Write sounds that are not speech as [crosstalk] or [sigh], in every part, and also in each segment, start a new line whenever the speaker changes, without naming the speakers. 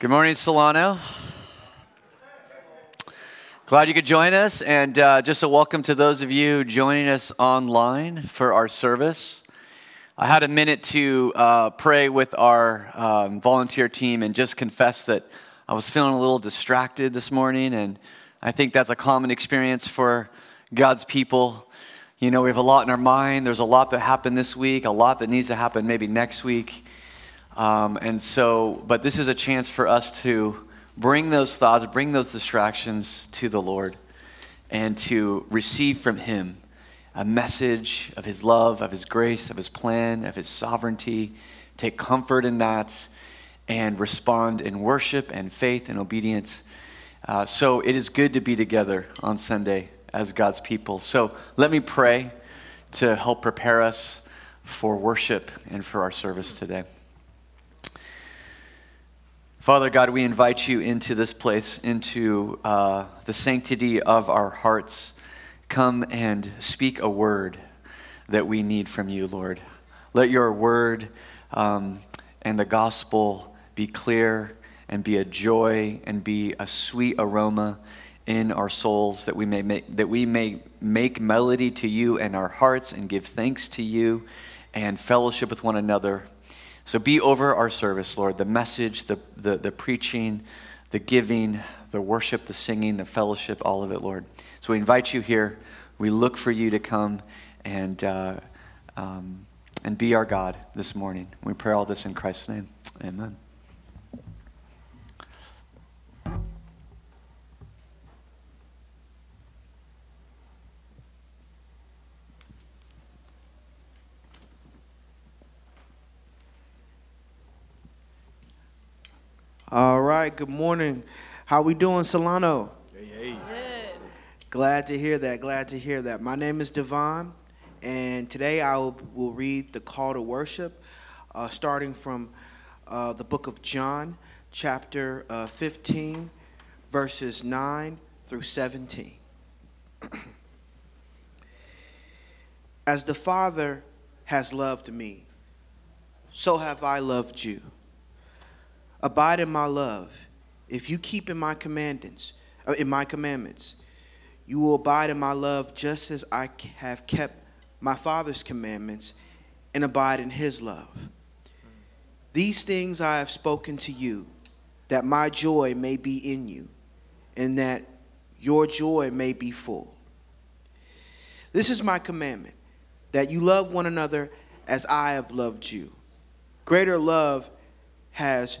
Good morning, Solano. Glad you could join us, and uh, just a welcome to those of you joining us online for our service. I had a minute to uh, pray with our um, volunteer team and just confess that I was feeling a little distracted this morning, and I think that's a common experience for God's people. You know, we have a lot in our mind. There's a lot that happened this week, a lot that needs to happen maybe next week. Um, and so, but this is a chance for us to bring those thoughts, bring those distractions to the Lord, and to receive from Him a message of His love, of His grace, of His plan, of His sovereignty. Take comfort in that and respond in worship and faith and obedience. Uh, so it is good to be together on Sunday as God's people. So let me pray to help prepare us for worship and for our service today. Father God, we invite you into this place, into uh, the sanctity of our hearts. Come and speak a word that we need from you, Lord. Let your word um, and the gospel be clear and be a joy and be a sweet aroma in our souls that we may make, that we may make melody to you in our hearts and give thanks to you and fellowship with one another so be over our service, Lord, the message, the, the, the preaching, the giving, the worship, the singing, the fellowship, all of it, Lord. So we invite you here. We look for you to come and, uh, um, and be our God this morning. We pray all this in Christ's name. Amen.
All right, good morning. How we doing, Solano? Hey, hey. Glad to hear that. Glad to hear that. My name is Devon, and today I will, will read the call to worship, uh, starting from uh, the book of John, chapter uh, 15, verses 9 through 17. [clears throat] As the Father has loved me, so have I loved you. Abide in my love. If you keep in my commandments, uh, in my commandments, you will abide in my love just as I have kept my Father's commandments and abide in his love. These things I have spoken to you, that my joy may be in you, and that your joy may be full. This is my commandment, that you love one another as I have loved you. Greater love has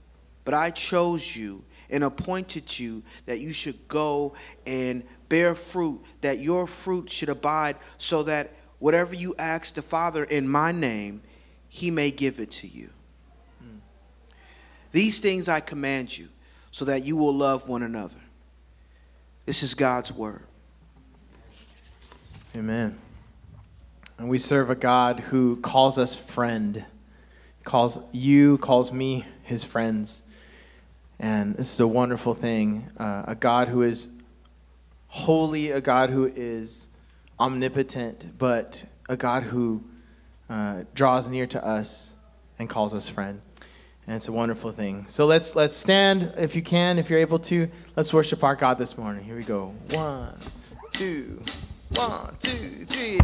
but I chose you and appointed you that you should go and bear fruit, that your fruit should abide, so that whatever you ask the Father in my name, he may give it to you. Hmm. These things I command you, so that you will love one another. This is God's word.
Amen. And we serve a God who calls us friend, calls you, calls me his friends. And this is a wonderful thing. Uh, a God who is holy, a God who is omnipotent, but a God who uh, draws near to us and calls us friend. And it's a wonderful thing. So let's let's stand if you can, if you're able to. Let's worship our God this morning. Here we go. One, two, one, two, three.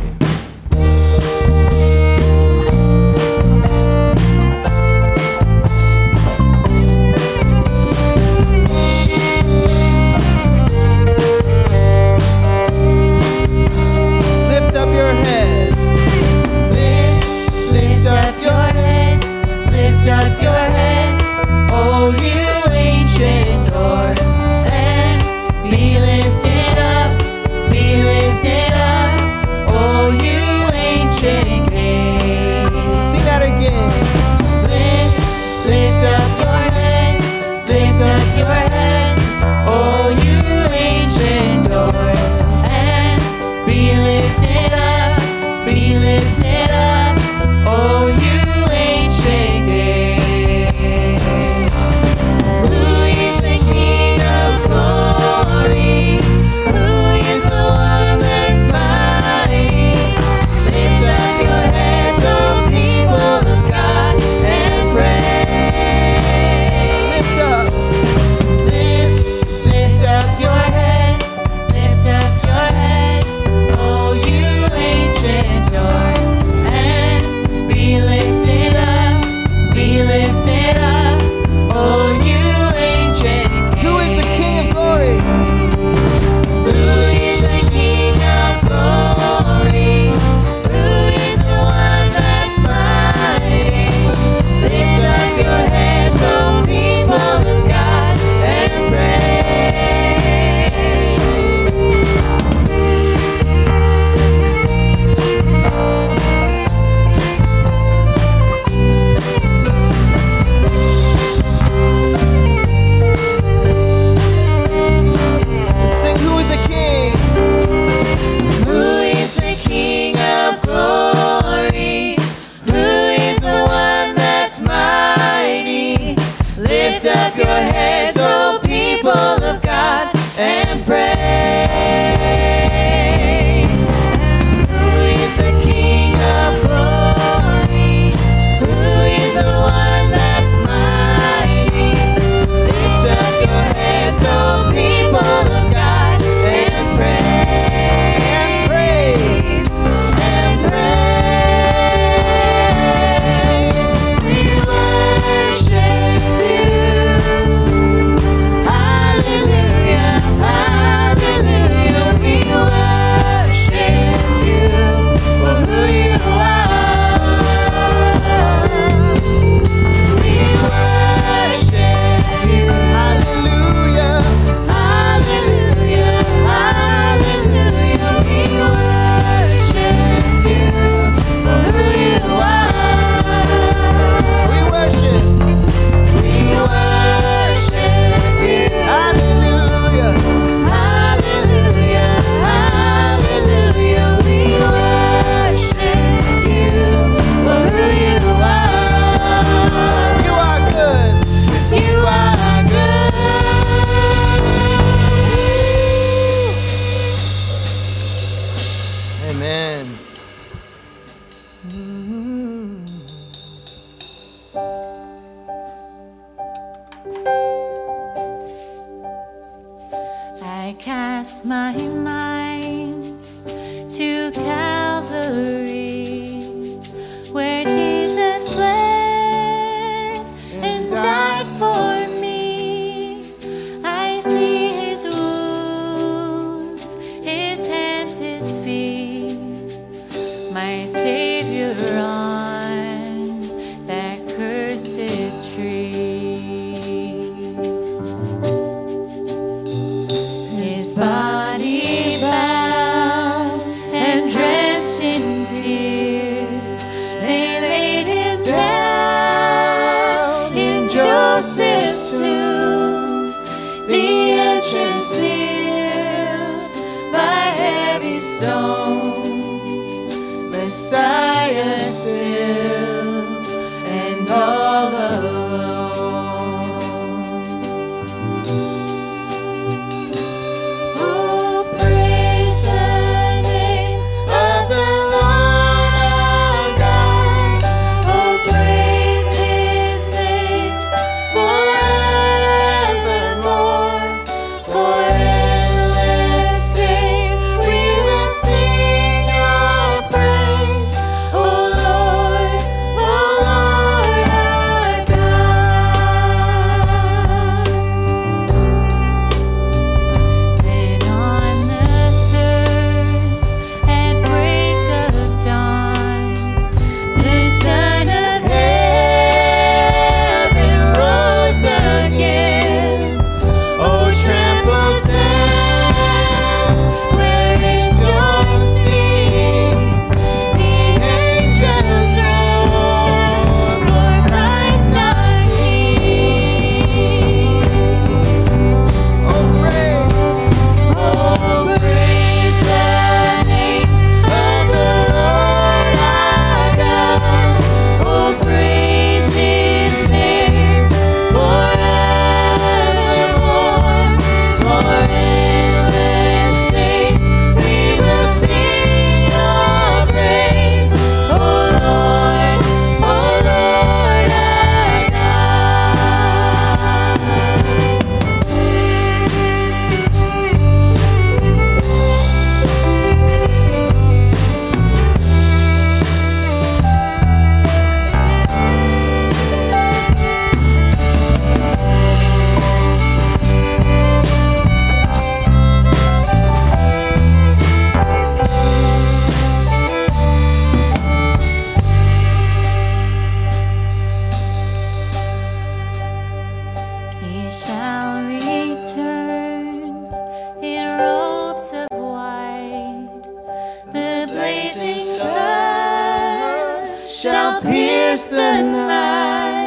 Pierce the night,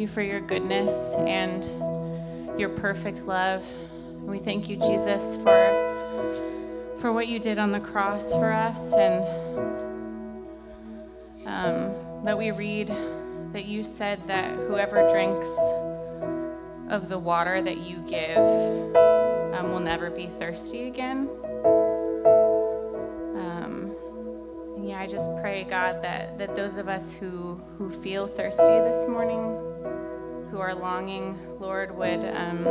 you for your goodness and your perfect love. We thank you, Jesus, for for what you did on the cross for us, and um, that we read that you said that whoever drinks of the water that you give um, will never be thirsty again. Um, yeah, I just pray, God, that, that those of us who, who feel thirsty this morning, who are longing, Lord, would um,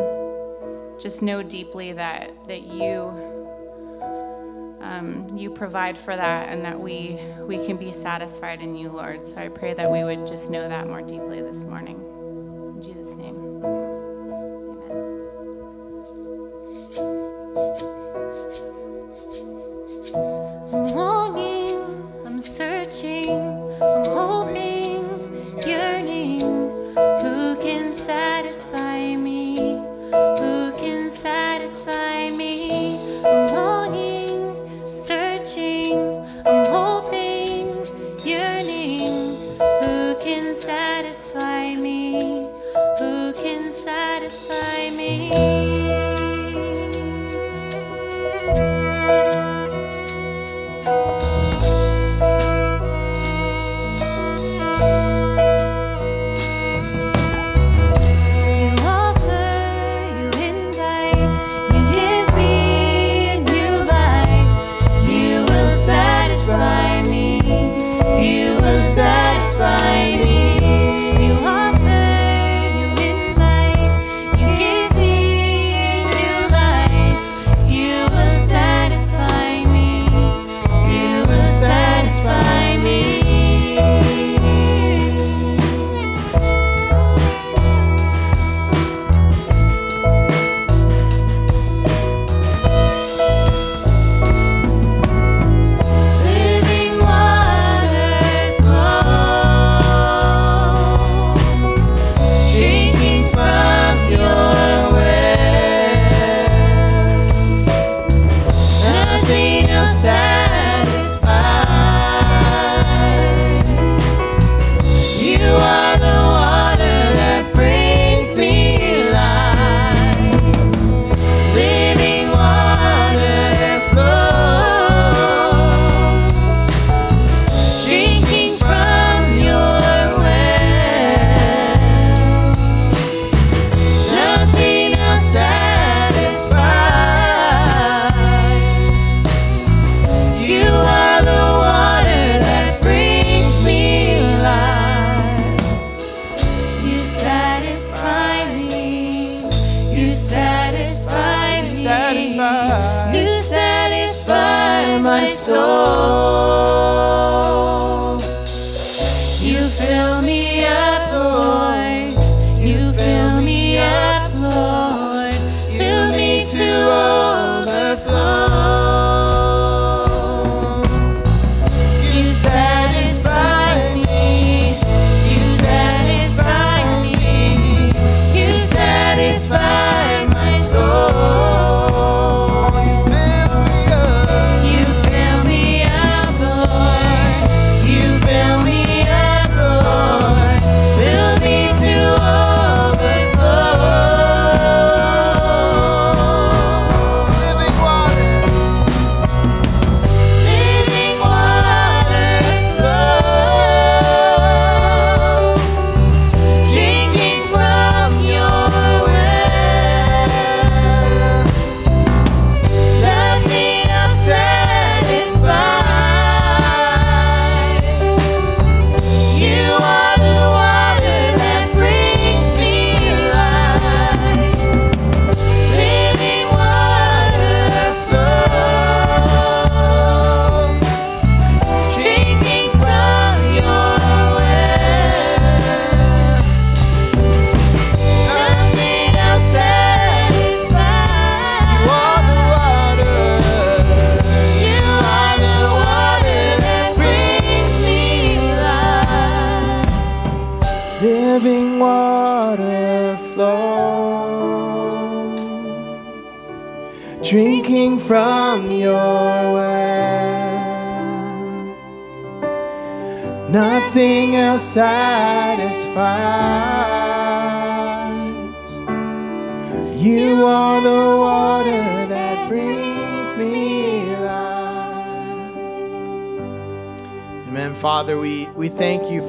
just know deeply that, that you. Um, you provide for that and that we we can be satisfied in you lord so i pray that we would just know that more deeply this morning in jesus name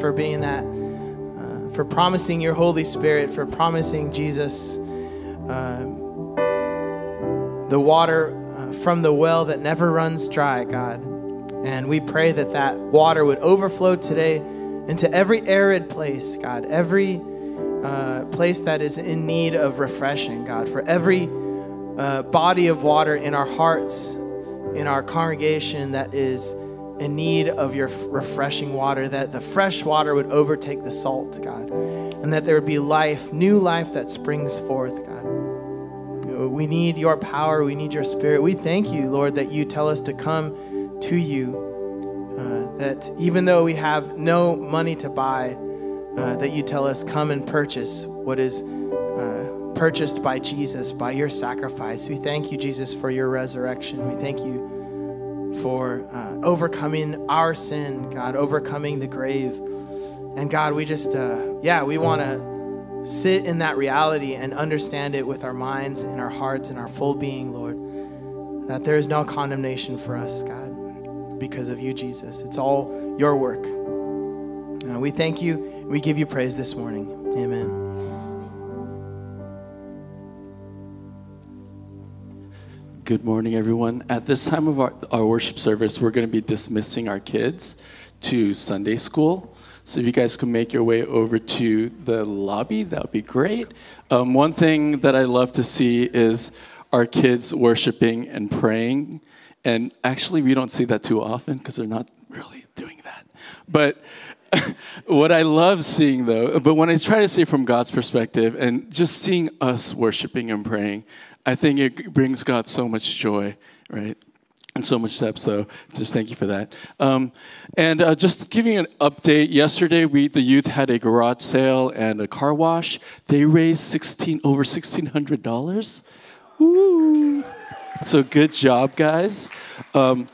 for being that, uh, for promising your Holy Spirit, for promising Jesus uh, the water uh, from the well that never runs dry, God. And we pray that that water would overflow today into every arid place, God, every uh, place that is in need of refreshing, God, for every uh, body of water in our hearts, in our congregation that is in need of your refreshing water, that the fresh water would overtake the salt, God, and that there would be life, new life that springs forth, God. We need your power. We need your spirit. We thank you, Lord, that you tell us to come to you. Uh, that even though we have no money to buy, uh, that you tell us, come and purchase what is uh, purchased by Jesus, by your sacrifice. We thank you, Jesus, for your resurrection. We thank you for uh, overcoming our sin, God, overcoming the grave. And God, we just, uh, yeah, we want to sit in that reality and understand it with our minds and our hearts and our full being, Lord. That there is no condemnation for us, God, because of you, Jesus. It's all your work. Uh, we thank you. We give you praise this morning. Amen.
Good morning, everyone. At this time of our, our worship service, we're going to be dismissing our kids to Sunday school. So if you guys can make your way over to the lobby, that would be great. Um, one thing that I love to see is our kids worshiping and praying. And actually, we don't see that too often because they're not really doing that. But [laughs] what I love seeing though, but when I try to see from God's perspective and just seeing us worshiping and praying, I think it brings God so much joy, right? And so much depth. So just thank you for that. Um, and uh, just giving an update. Yesterday, we the youth had a garage sale and a car wash. They raised sixteen over sixteen hundred dollars. Woo! So good job, guys. Um,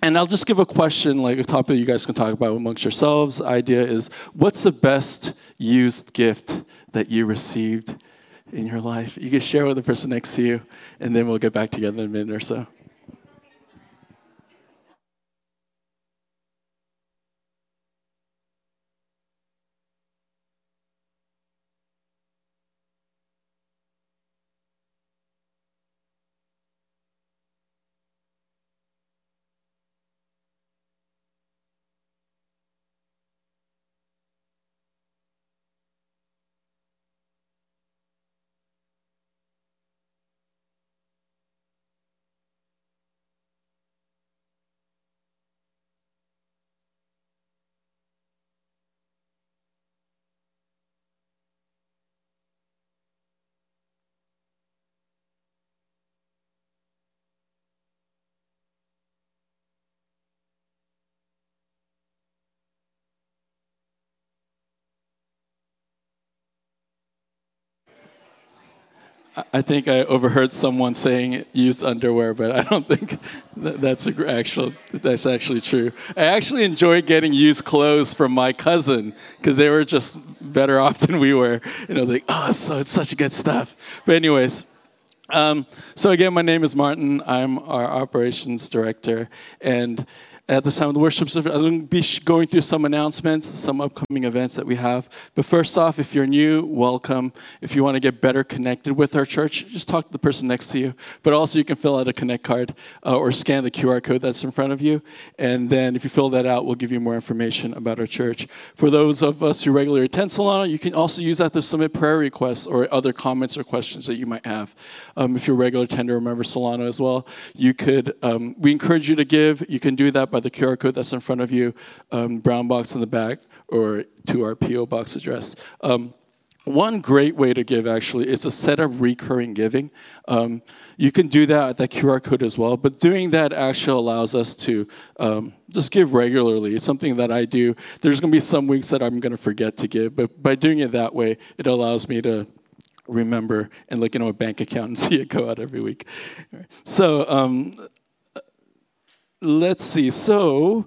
and I'll just give a question, like a topic you guys can talk about amongst yourselves. Idea is, what's the best used gift that you received in your life? You can share with the person next to you, and then we'll get back together in a minute or so. I- think I overheard someone saying use underwear, but I don't think that's actual. That's actually true. I actually enjoy getting used clothes from my cousin because they were just better off [laughs] than we were, and I was like, oh, so it's such good stuff. But anyways, um, so again, my name is Martin. I'm our operations director, and at this time of the worship service, I'm going to be going through some announcements, some upcoming events that we have. But first off, if you're new, welcome. If you want to get better connected with our church, just talk to the person next to you. But also, you can fill out a Connect card uh, or scan the QR code that's in front of you. And then, if you fill that out, we'll give you more information about our church. For those of us who regularly attend Solano, you can also use that to submit prayer requests or other comments or questions that you might have. Um, if you're a regular attender or member Solano as well, you could. Um, we encourage you to give. You can do that by the QR code that's in front of you, um, brown box in the back, or to our PO box address. Um, one great way to give actually is to set up recurring giving. Um, you can do that at that QR code as well, but doing that actually allows us to um, just give regularly. It's something that I do. There's going to be some weeks that I'm going to forget to give, but by doing it that way, it allows me to remember and look into a bank account and [laughs] see it go out every week. So um, let's see. So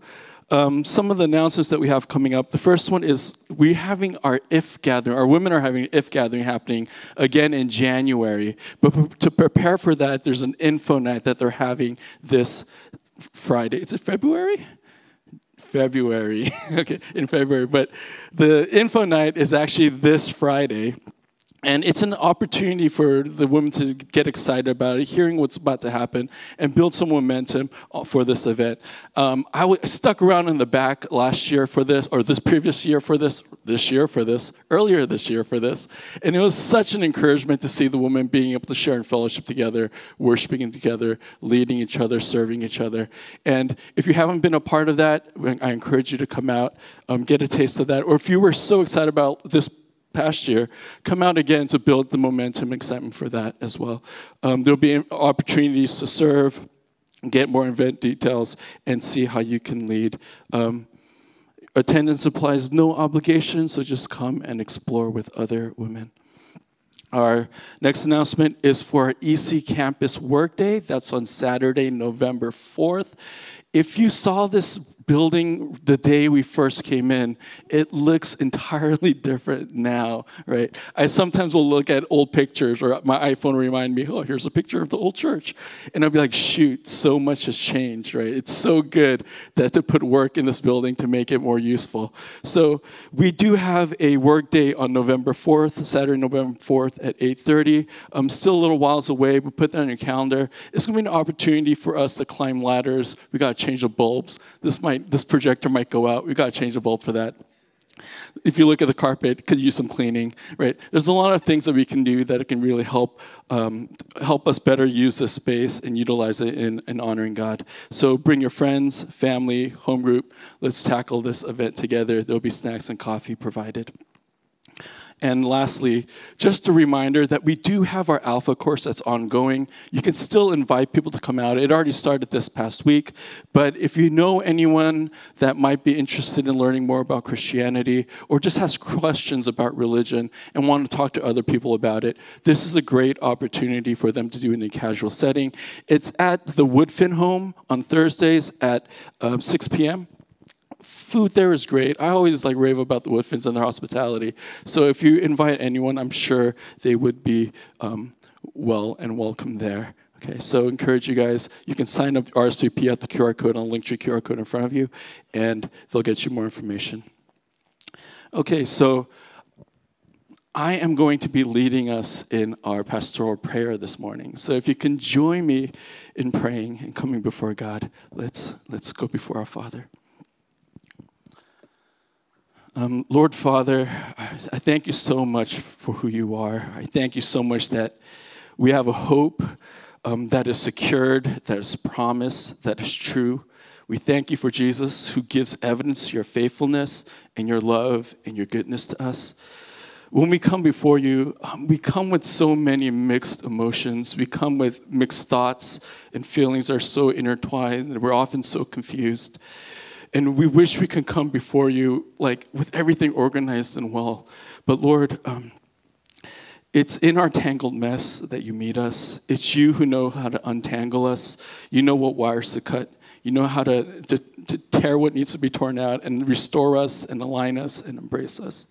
um, some of the announcements that we have coming up. The first one is we're having our IF gathering. Our women are having IF gathering happening again in January. But to prepare for that, there's an info night that they're having this Friday. Is it February? February. [laughs] okay, in February. But the info night is actually this Friday. And it's an opportunity for the women to get excited about it, hearing what's about to happen, and build some momentum uh, for this event. Um, stuck around in the back last year for this, or this previous year for this, this year for this, earlier this year for this. And it was such an encouragement to see the women being able to share in fellowship together, worshiping together, leading each other, serving each other. And if you haven't been a part of that, I encourage you to come out, um, get a taste of that. Or if you were so excited about this past year, come out again to build the momentum excitement for that as well. Um, there'll be opportunities to serve, get more event details, and see how you can lead. Um, attendance applies no obligation, so just come and explore with other women. Our next announcement is for EC Campus Workday. That's on Saturday, November 4th. If you saw this building the day we first came in, it looks entirely [laughs] different now, right? I sometimes will look at old pictures or my iPhone will remind me, oh, here's a picture of the old church. And I'll be like, shoot, so much has changed, right? It's so good that to put work in this building to make it more useful. So we do have a work day on November 4th, Saturday, November 4th at 8.30. I'm still a little whiles away, but put that on your calendar. It's gonna be an opportunity for us to climb ladders. We gotta change the bulbs. This might this projector might go out. We've got to change the bulb for that. If you look at the carpet, could use some cleaning, right? There's a lot of things that we can do that can really help um, help us better use this space and utilize it in, in honoring God. So bring your friends, family, home group. Let's tackle this event together. There'll be snacks and coffee provided. And lastly, just a reminder that we do have our Alpha course that's ongoing. You can still invite people to come out. It already started this past week. But if you know anyone that might be interested in learning more about Christianity or just has questions about religion and want to talk to other people about it, this is a great opportunity for them to do in a casual setting. It's at the Woodfin home on Thursdays at um, 6 p.m food there is great. I always like rave about the Woodfins and their hospitality. So if you invite anyone, I'm sure they would be um, well and welcome there. Okay, so encourage you guys. You can sign up RSVP at the QR code on Linktree QR code in front of you, and they'll get you more information. Okay, so I am going to be leading us in our pastoral prayer this morning. So if you can join me in praying and coming before God, let's let's go before our Father. Um, Lord Father, I thank you so much for who you are. I thank you so much that we have a hope um, that is secured, that is promised, that is true. We thank you for Jesus who gives evidence to your faithfulness and your love and your goodness to us. When we come before you, um, we come with so many mixed emotions. We come with mixed thoughts and feelings are so intertwined, and we're often so confused. And we wish we could come before you like with everything organized and well. But Lord, um, it's in our tangled mess that you meet us. It's you who know how to untangle us. You know what wires to cut. You know how to, to, to tear what needs to be torn out and restore us and align us and embrace us.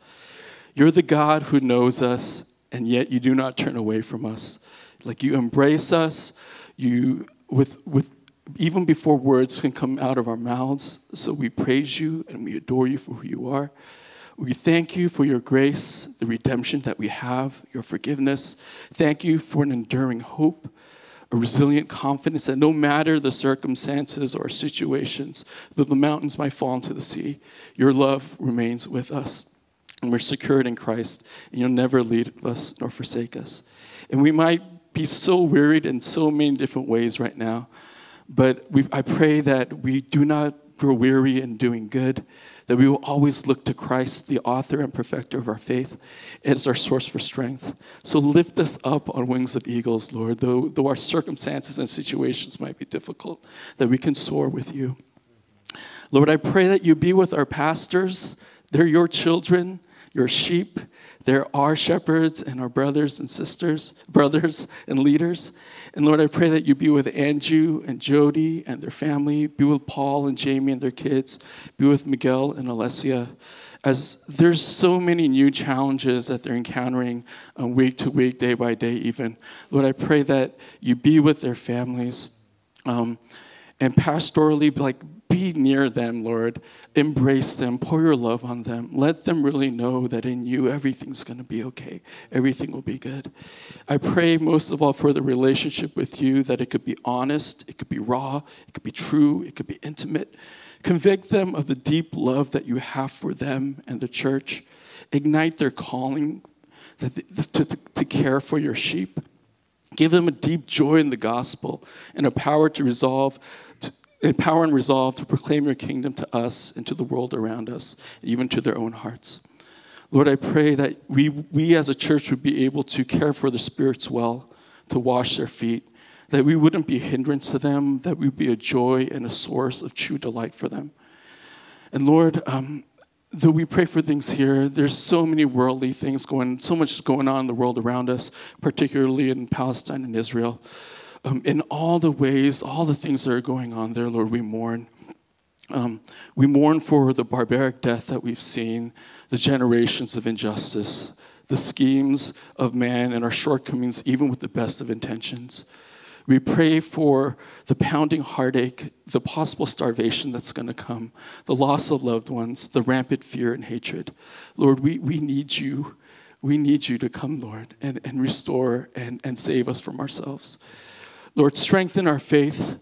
You're the God who knows us, and yet you do not turn away from us. Like you embrace us, you with with even before words can come out of our mouths. So we praise you and we adore you for who you are. We thank you for your grace, the redemption that we have, your forgiveness. Thank you for an enduring hope, a resilient confidence that no matter the circumstances or situations, though the mountains might fall into the sea, your love remains with us. And we're secured in Christ, and you'll never lead us nor forsake us. And we might be so wearied in so many different ways right now. But we, I pray that we do not grow weary in doing good, that we will always look to Christ, the author and perfecter of our faith, as our source for strength. So lift us up on wings of eagles, Lord, though, though our circumstances and situations might be difficult, that we can soar with you. Lord, I pray that you be with our pastors. They're your children. Your sheep. They're our shepherds and our brothers and sisters, brothers and leaders. And Lord, I pray that you be with Andrew and Jody and their family, be with Paul and Jamie and their kids, be with Miguel and Alessia. As there's so many new challenges that they're encountering um, week to week, day by day, even. Lord, I pray that you be with their families. Um, and pastorally, like, be near them, Lord. Embrace them. Pour your love on them. Let them really know that in you, everything's going to be okay. Everything will be good. I pray most of all for the relationship with you that it could be honest, it could be raw, it could be true, it could be intimate. Convict them of the deep love that you have for them and the church. Ignite their calling to, to, to care for your sheep. Give them a deep joy in the gospel and a power to resolve, a power and resolve to proclaim your kingdom to us and to the world around us, even to their own hearts. Lord, I pray that we, we as a church would be able to care for the spirits well, to wash their feet, that we wouldn't be a hindrance to them, that we'd be a joy and a source of true delight for them. And Lord, um, though we pray for things here, there's so many worldly things going, so much is going on in the world around us, particularly in Palestine and Israel. Um, in all the ways, all the things that are going on there, Lord, we mourn. Um, we mourn for the barbaric death that we've seen, the generations of injustice, the schemes of man, and our shortcomings, even with the best of intentions. We pray for the pounding heartache, the possible starvation that's going to come, the loss of loved ones, the rampant fear and hatred. Lord, we, we need you. We need you to come, Lord, and, and restore and, and save us from ourselves. Lord, strengthen our faith.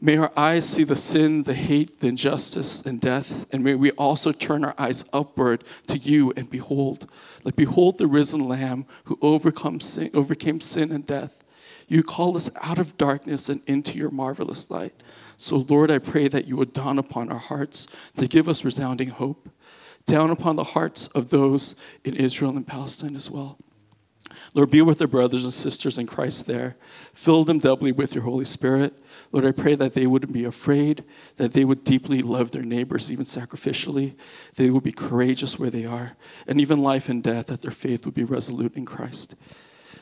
May our eyes see the sin, the hate, the injustice, and death, and may we also turn our eyes upward to you and behold, like behold the risen Lamb who overcome sin, overcame sin and death. You call us out of darkness and into your marvelous light. So, Lord, I pray that you would dawn upon our hearts to give us resounding hope, down upon the hearts of those in Israel and Palestine as well. Lord, be with their brothers and sisters in Christ there. Fill them doubly with your Holy Spirit. Lord, I pray that they wouldn't be afraid, that they would deeply love their neighbors, even sacrificially. They would be courageous where they are, and even life and death, that their faith would be resolute in Christ.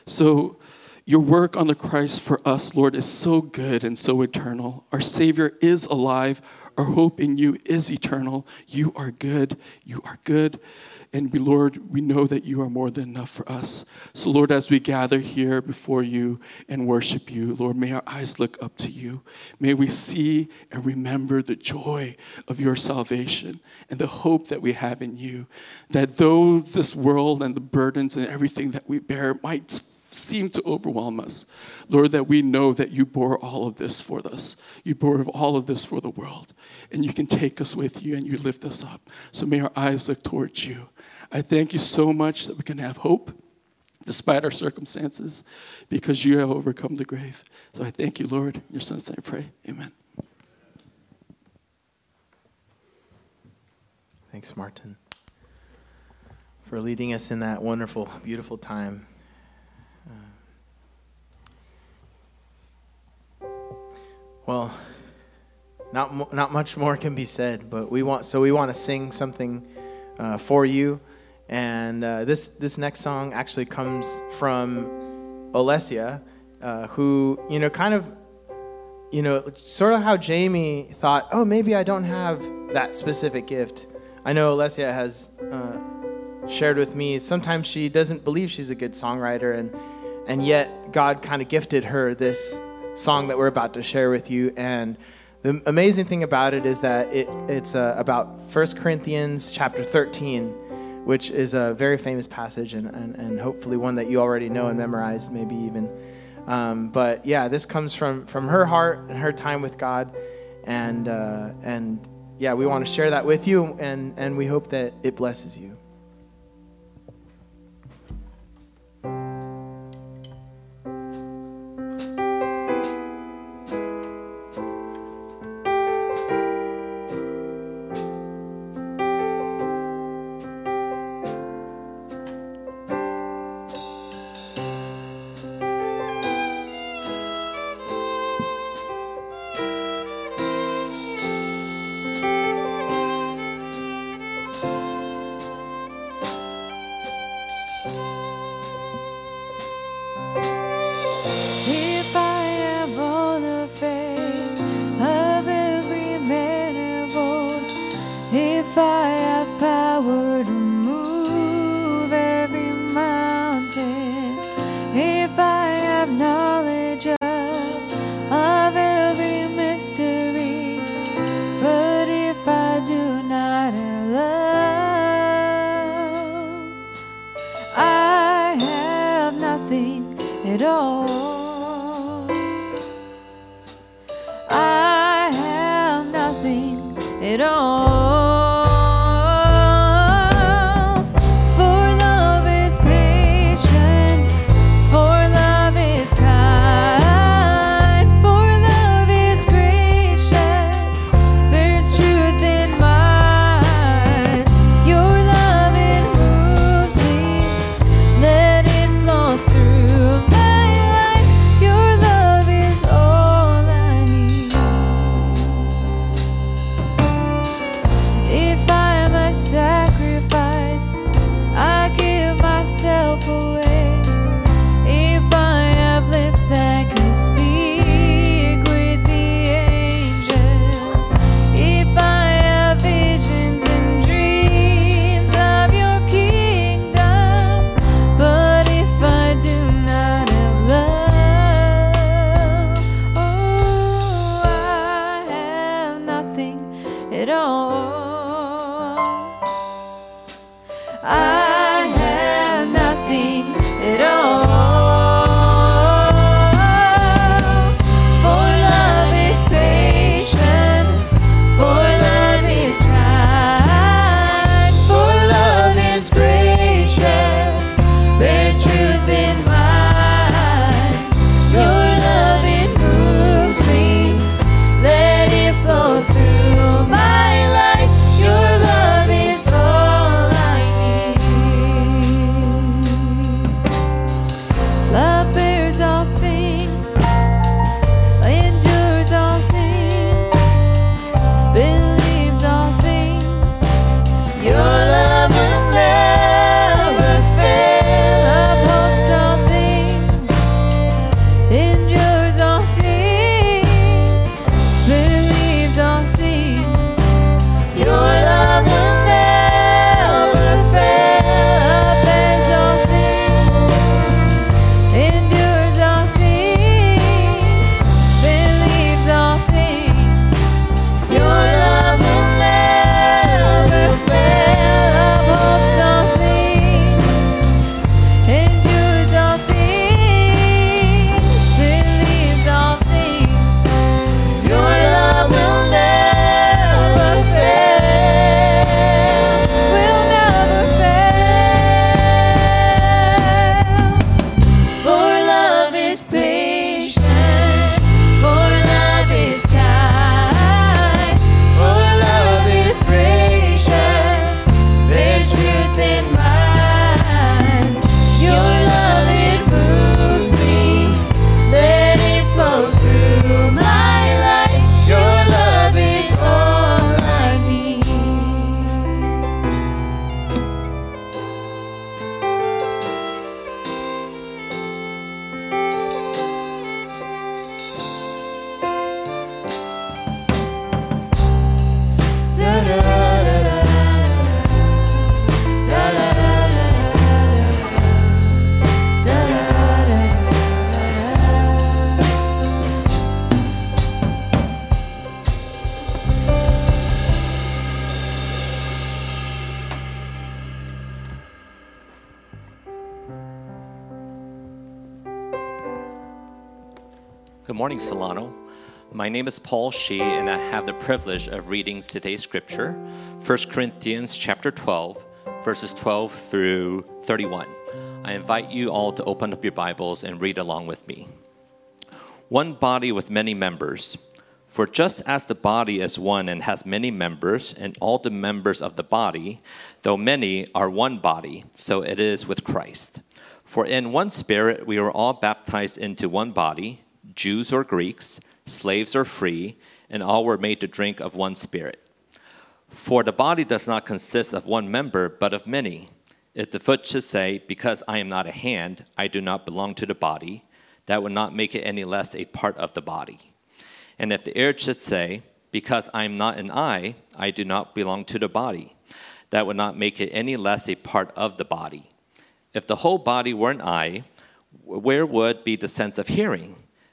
So, your work on the Christ for us, Lord, is so good and so eternal. Our Savior is alive. Our hope in you is eternal. You are good. You are good. And we, Lord, we know that you are more than enough for us. So, Lord, as we gather here before you and worship you, Lord, may our eyes look up to you. May we see and remember the joy of your salvation and the hope that we have in you. That though this world and the burdens and everything that we bear might seem to overwhelm us, Lord, that we know that you bore all of this for us. You bore all of this for the world. And you can take us with you and you lift us up. So may our eyes look towards you. I thank you so much that we can have hope despite our circumstances because you have overcome the grave. So I thank you, Lord. In your son's name I pray. Amen.
Thanks, Martin, for leading us in that wonderful, beautiful time. Uh, Well, not not much more can be said, but we want so we want to sing something uh, for you, and uh, this this next song actually comes from Olesia, uh, who you know kind of you know, sort of how Jamie thought, oh, maybe I don't have that specific gift. I know Alessia has uh, shared with me sometimes she doesn't believe she's a good songwriter, and and yet God kind of gifted her this song that we're about to share with you. And the amazing thing about it is that it it's uh, about 1 Corinthians chapter 13, which is a very famous passage, and, and and hopefully one that you already know and memorized, maybe even. Um, but yeah, this comes from from her heart and her time with God, and uh, and yeah, we want to share that with you, and and we hope that it blesses you.
if I have knowledge of,
of every mystery. Name is Paul Shi, and I have the privilege of reading today's scripture, 1 Corinthians chapter 12, verses 12 through 31. I invite you all to open up your Bibles and read along with me. One body with many members. For just as the body is one and has many members, and all the members of the body, though many, are one body, so it is with Christ. For in one spirit we were all baptized into one body, Jews or Greeks, slaves or free, and all were made to drink of one spirit. For the body does not consist of one member, but of many. If the foot should say, Because I am not a hand, I do not belong to the body, that would not make it any less a part of the body. And if the ear should say, Because I am not an eye, I do not belong to the body, that would not make it any less a part of the body. If the whole body were an eye, where would be the sense of hearing?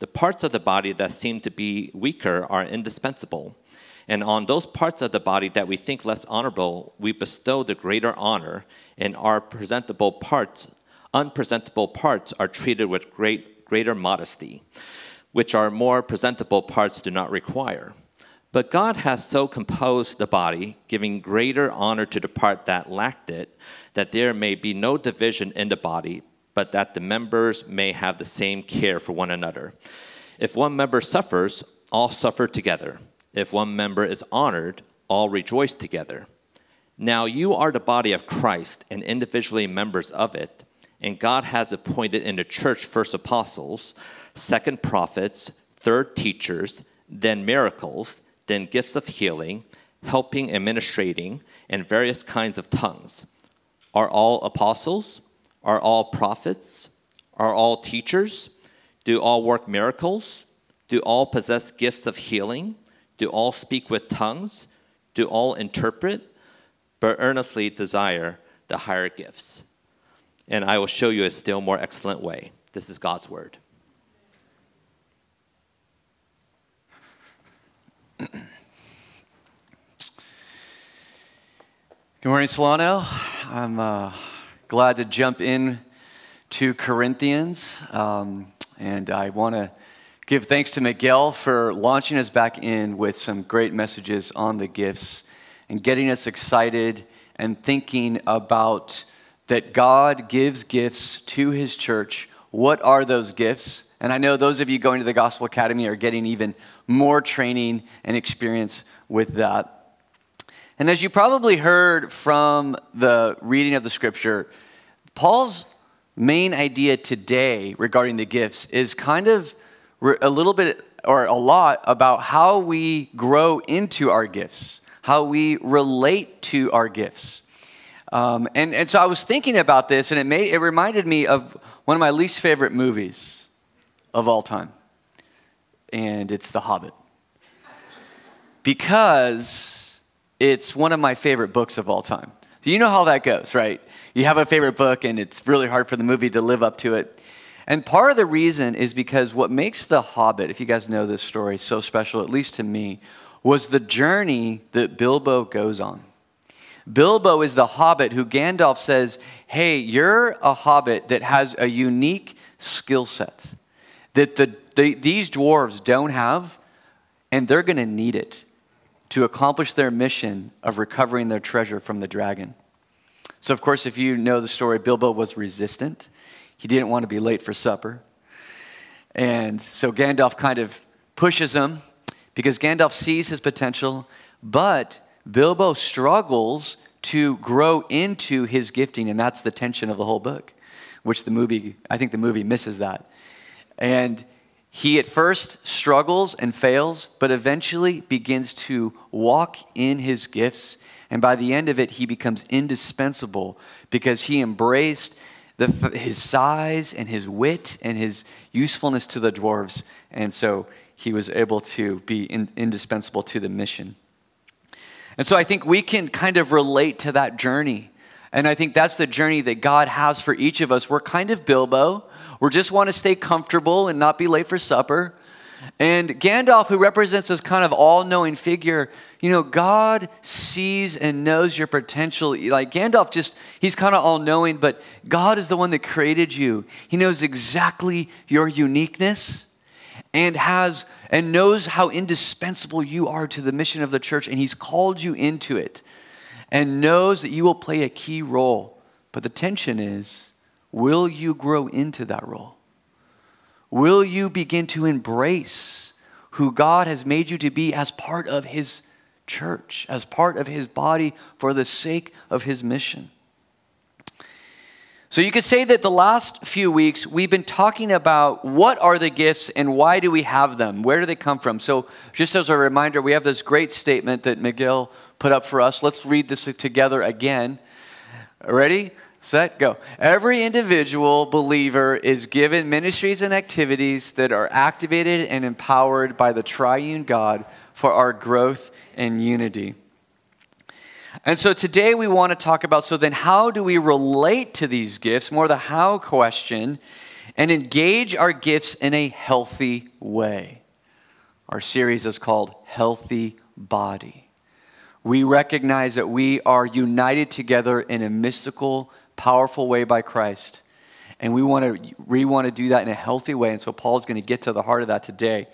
the parts of the body that seem to be weaker are indispensable. And on those parts of the body that we think less honorable, we bestow the greater honor, and our presentable parts, unpresentable parts, are treated with great, greater modesty, which our more presentable parts do not require. But God has so composed the body, giving greater honor to the part that lacked it, that there may be no division in the body, but that the members may have the same care for one another. If one member suffers, all suffer together. If one member is honored, all rejoice together. Now you are the body of Christ and individually members of it. And God has appointed in the church first apostles, second prophets, third teachers, then miracles, then gifts of healing, helping, administrating, and various kinds of tongues. Are all apostles? Are all prophets? Are all teachers? Do all work miracles? Do all possess gifts of healing? Do all speak with tongues? Do all interpret? But earnestly desire the higher gifts. And I will show you a still more excellent way. This is God's word.
Good morning, Solano. I'm uh, glad to jump in to Corinthians, um, and I want to give thanks to Miguel for launching us back in with some great messages on the gifts and getting us excited and thinking about that God gives gifts to His church. What are those gifts? And I know those of you going to the Gospel Academy are getting even more training and experience with that. And as you probably heard from the reading of the scripture, Paul's main idea today regarding the gifts is kind of a little bit or a lot about how we grow into our gifts, how we relate to our gifts. Um, and, and so I was thinking about this, and it, made, it reminded me of one of my least favorite movies of all time, and it's The Hobbit. Because it's one of my favorite books of all time. So you know how that goes, right? You have a favorite book, and it's really hard for the movie to live up to it. And part of the reason is because what makes The Hobbit, if you guys know this story, so special, at least to me, was the journey that Bilbo goes on. Bilbo is the hobbit who Gandalf says, Hey, you're a hobbit that has a unique skill set that the, the, these dwarves don't have, and they're going to need it to accomplish their mission of recovering their treasure from the dragon. So, of course, if you know the story, Bilbo was resistant. He didn't want to be late for supper. And so Gandalf kind of pushes him because Gandalf sees his potential, but Bilbo struggles to grow into his gifting, and that's the tension of the whole book, which the movie, I think the movie misses that. And he at first struggles and fails, but eventually begins to walk in his gifts. And by the end of it, he becomes indispensable because he embraced the, his size and his wit and his usefulness to the dwarves. And so he was able to be in, indispensable to the mission. And so I think we can kind of relate to that journey. And I think that's the journey that God has for each of us. We're kind of Bilbo we just want to stay comfortable and not be late for supper. And Gandalf, who represents this kind of all knowing figure, you know, God sees and knows your potential. Like Gandalf, just, he's kind of all knowing, but God is the one that created you. He knows exactly your uniqueness and has and knows how indispensable you are to the mission of the church, and he's called you into it and knows that you will play a key role. But the tension is, Will you grow into that role? Will you begin to embrace who God has made you to be as part of His church, as part of His body for the sake of His mission? So you could say that the last few weeks we've been talking about what are the gifts and why do we have them? Where do they come from? So just as a reminder, we have this great statement that Miguel put up for us. Let's read this together again. Ready? Set, go. Every individual believer is given ministries and activities that are activated and empowered by the triune God for our growth and unity. And so today we want to talk about so then, how do we relate to these gifts? More the how question, and engage our gifts in a healthy way. Our series is called Healthy Body. We recognize that we are united together in a mystical, powerful way by Christ. And we want to, we want to do that in a healthy way. And so Paul's going to get to the heart of that today.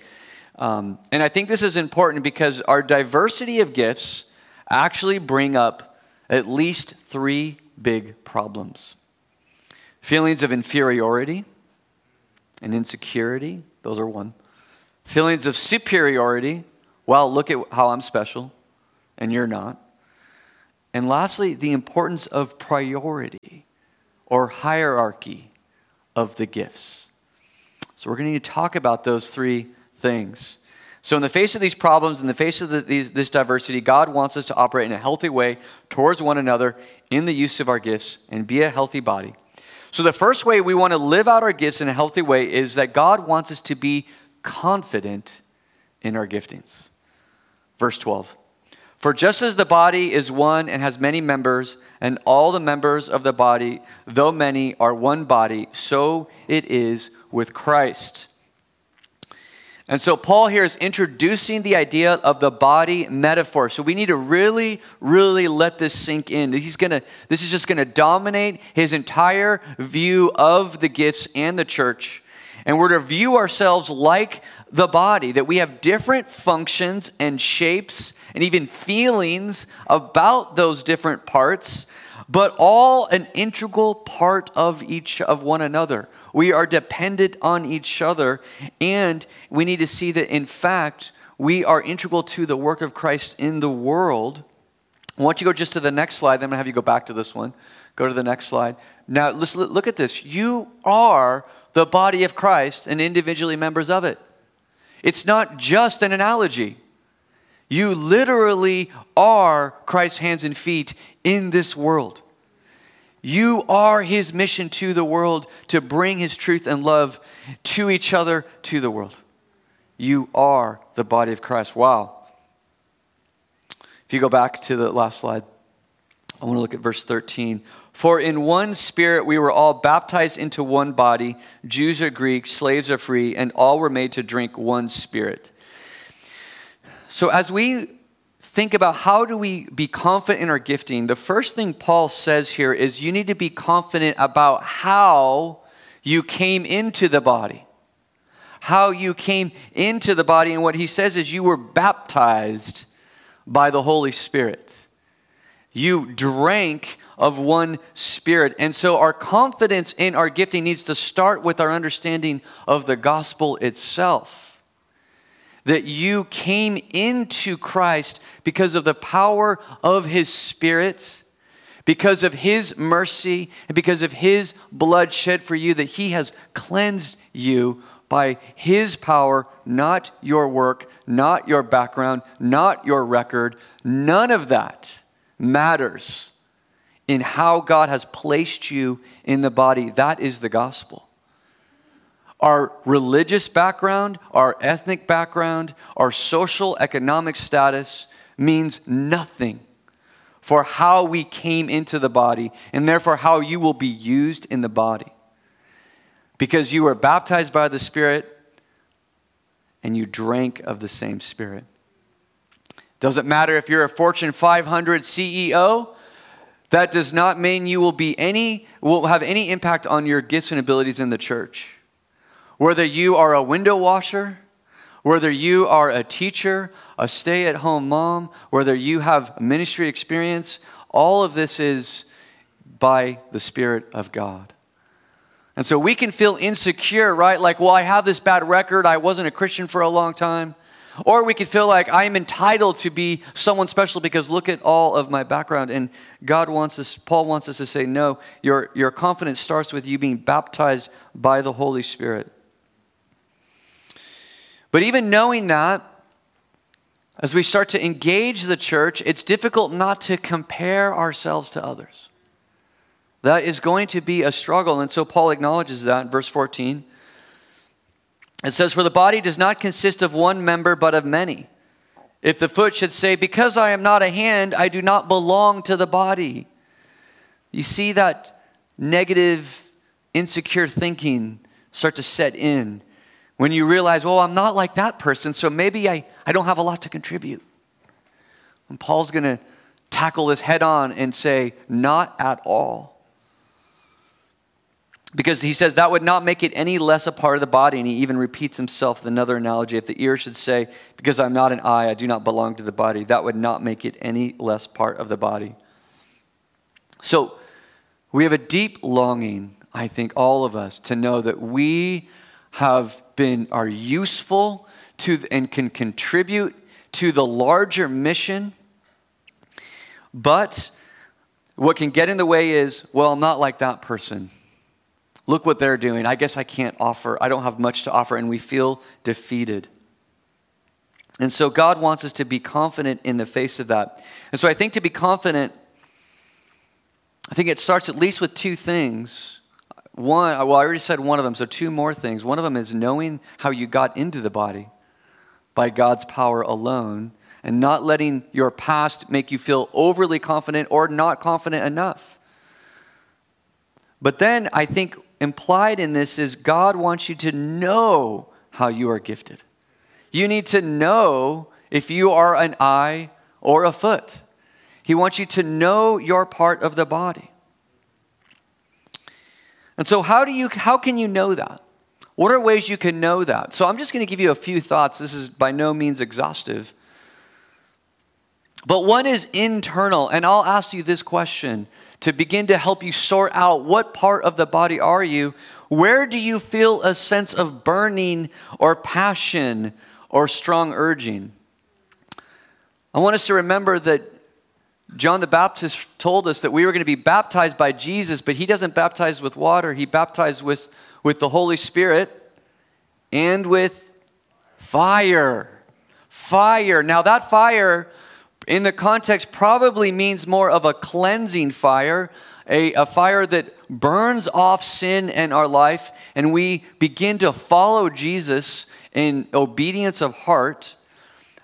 Um, and I think this is important because our diversity of gifts actually bring up at least three big problems feelings of inferiority and insecurity, those are one. Feelings of superiority, well, look at how I'm special and you're not. And lastly, the importance of priority or hierarchy of the gifts. So we're going to need to talk about those three things. So, in the face of these problems, in the face of the, these, this diversity, God wants us to operate in a healthy way towards one another in the use of our gifts and be a healthy body. So, the first way we want to live out our gifts in a healthy way is that God wants us to be confident in our giftings. Verse 12 For just as the body is one and has many members, and all the members of the body, though many, are one body, so it is with Christ. And so Paul here is introducing the idea of the body metaphor. So we need to really, really let this sink in. He's gonna, this is just gonna dominate his entire view of the gifts and the church. And we're to view ourselves like the body, that we have different functions and shapes and even feelings about those different parts, but all an integral part of each of one another. We are dependent on each other, and we need to see that, in fact, we are integral to the work of Christ in the world. I want you go just to the next slide. Then I'm going to have you go back to this one. Go to the next slide. Now, look at this. You are the body of Christ and individually members of it. It's not just an analogy. You literally are Christ's hands and feet in this world. You are his mission to the world to bring his truth and love to each other, to the world. You are the body of Christ. Wow. If you go back to the last slide, I want to look at verse 13. For in one spirit we were all baptized into one body, Jews or Greeks, slaves or free, and all were made to drink one spirit. So as we think about how do we be confident in our gifting, the first thing Paul says here is you need to be confident about how you came into the body. How you came into the body. And what he says is you were baptized by the Holy Spirit. You drank of one spirit. And so our confidence in our gifting needs to start with our understanding of the gospel itself that you came into Christ because of the power of His Spirit, because of His mercy, and because of His blood shed for you, that He has cleansed you by His power, not your work, not your background, not your record. None of that matters in how God has placed you in the body. That is the gospel. Our religious background, our ethnic background, our social economic status means nothing for how we came into the body and therefore how you will be used in the body. Because you were baptized by the Spirit and you drank of the same Spirit. Doesn't matter if you're a Fortune 500 CEO, that does not mean you will be any will have any impact on your gifts and abilities in the church. Whether you are a window washer, whether you are a teacher, a stay at home mom, whether you have ministry experience, all of this is by the Spirit of God. And so we can feel insecure, right? Like, well, I have this bad record. I wasn't a Christian for a long time. Or we could feel like I'm entitled to be someone special because look at all of my background. And God wants us, Paul wants us to say, no, your, your confidence starts with you being baptized by the Holy Spirit. But even knowing that, as we start to engage the church, it's difficult not to compare ourselves to others. That is going to be a struggle. And so Paul acknowledges that in verse 14. It says, For the body does not consist of one member, but of many. If the foot should say, Because I am not a hand, I do not belong to the body. You see that negative, insecure thinking start to set in when you realize, Well, I'm not like that person, so maybe I, I don't have a lot to contribute. And Paul's going to tackle this head on and say, Not at all because he says that would not make it any less a part of the body. And he even repeats himself with another analogy. If the ear should say, Because I'm not an eye, I do not belong to the body, that would not make it any less part of the body. So we have a deep longing, I think, all of us, to know that we have been, are useful to, and can contribute to the larger mission. But what can get in the way is, well, I'm not like that person. Look what they're doing. I guess I can't offer. I don't have much to offer. And we feel defeated. And so God wants us to be confident in the face of that. And so I think to be confident, I think it starts at least with two things. One, uh, well, I already said one of them, so two more things. One of them is knowing how you got into the body by God's power alone and not letting your past make you feel overly confident or not confident enough. But then I think implied in this is God wants you to know how you are gifted. You need to know if you are an eye or a foot. He wants you to know your part of the body. And so how do you how can you know that? What are ways you can know that? So I'm just going to give you a few thoughts. This is by no means exhaustive. But one is internal, and I'll ask you this question to begin to help you sort out what part of the body are you? Where do you feel a sense of burning or passion or strong urging? I want us to remember that John the Baptist told us that we were going to be baptized by Jesus, but he doesn't baptize with water. He baptized with, with the Holy Spirit and with fire. Fire. Now, that fire in the context probably means more of a cleansing fire, a, a fire that burns off sin in our life, and we begin to follow Jesus in obedience of heart.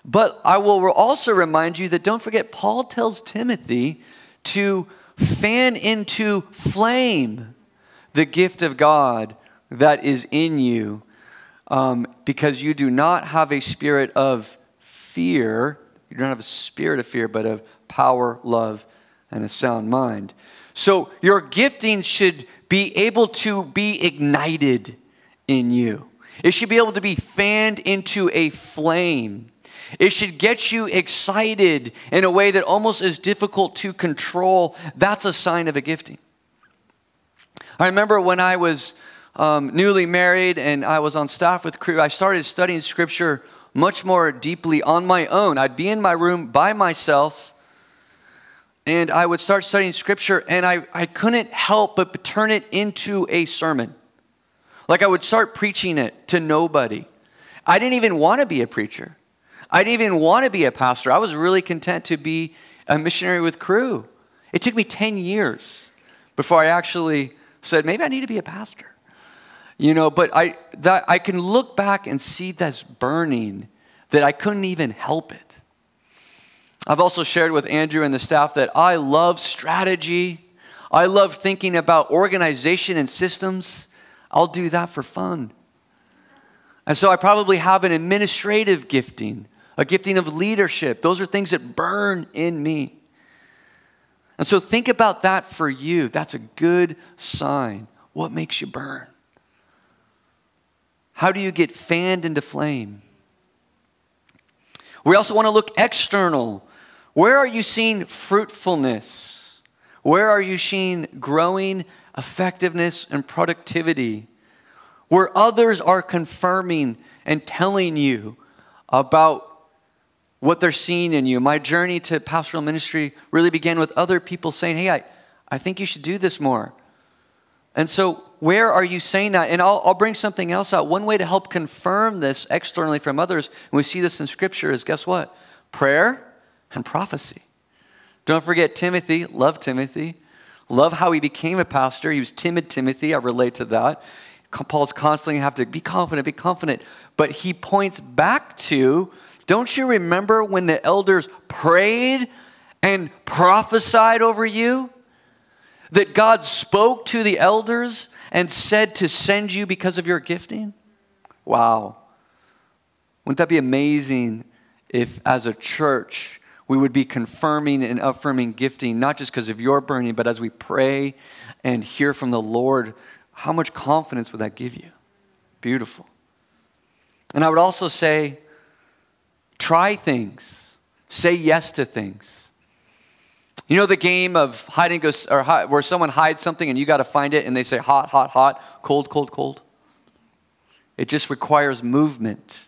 But I will also remind you that don't forget, Paul tells Timothy to fan into flame the gift of God that is in you, um, because you do not have a spirit of fear you don't have a spirit of fear, but of power, love, and a sound mind. So your gifting should be able to be ignited in you. It should be able to be fanned into a flame. It should get you excited in a way that almost is difficult to control. That's a sign of a gifting. I remember when I was um, newly married and I was on staff with Cru, I started studying scripture much more deeply on my own. I'd be in my room by myself and I would start studying scripture and I, I couldn't help but turn it into a sermon. Like I would start preaching it to nobody. I didn't even want to be a preacher. I didn't even want to be a pastor. I was really content to be a missionary with Cru. It took me 10 years before I actually said, maybe I need to be a pastor. You know, but I, that, I can look back and see this burning that I couldn't even help it. I've also shared with Andrew and the staff that I love strategy. I love thinking about organization and systems. I'll do that for fun. And so I probably have an administrative gifting, a gifting of leadership. Those are things that burn in me. And so think about that for you. That's a good sign. What makes you burn? How do you get fanned into flame? We also want to look external. Where are you seeing fruitfulness? Where are you seeing growing effectiveness and productivity? Where others are confirming and telling you about what they're seeing in you. My journey to pastoral ministry really began with other people saying, Hey, I, I think you should do this more. And so where are you saying that? And I'll, I'll bring something else out. One way to help confirm this externally from others, and we see this in Scripture, is guess what? Prayer and prophecy. Don't forget Timothy, love Timothy. Love how he became a pastor. He was timid Timothy. I relate to that. Paul's constantly have to be confident, be confident. But he points back to don't you remember when the elders prayed and prophesied over you? That God spoke to the elders and said to send you because of your gifting? Wow. Wouldn't that be amazing if, as a church, we would be confirming and affirming gifting, not just because of your burning, but as we pray and hear from the Lord, how much confidence would that give you? Beautiful. And I would also say, try things, say yes to things. You know the game of hide and go, or hide, where someone hides something and you got to find it, and they say hot, hot, hot, cold, cold, cold. It just requires movement.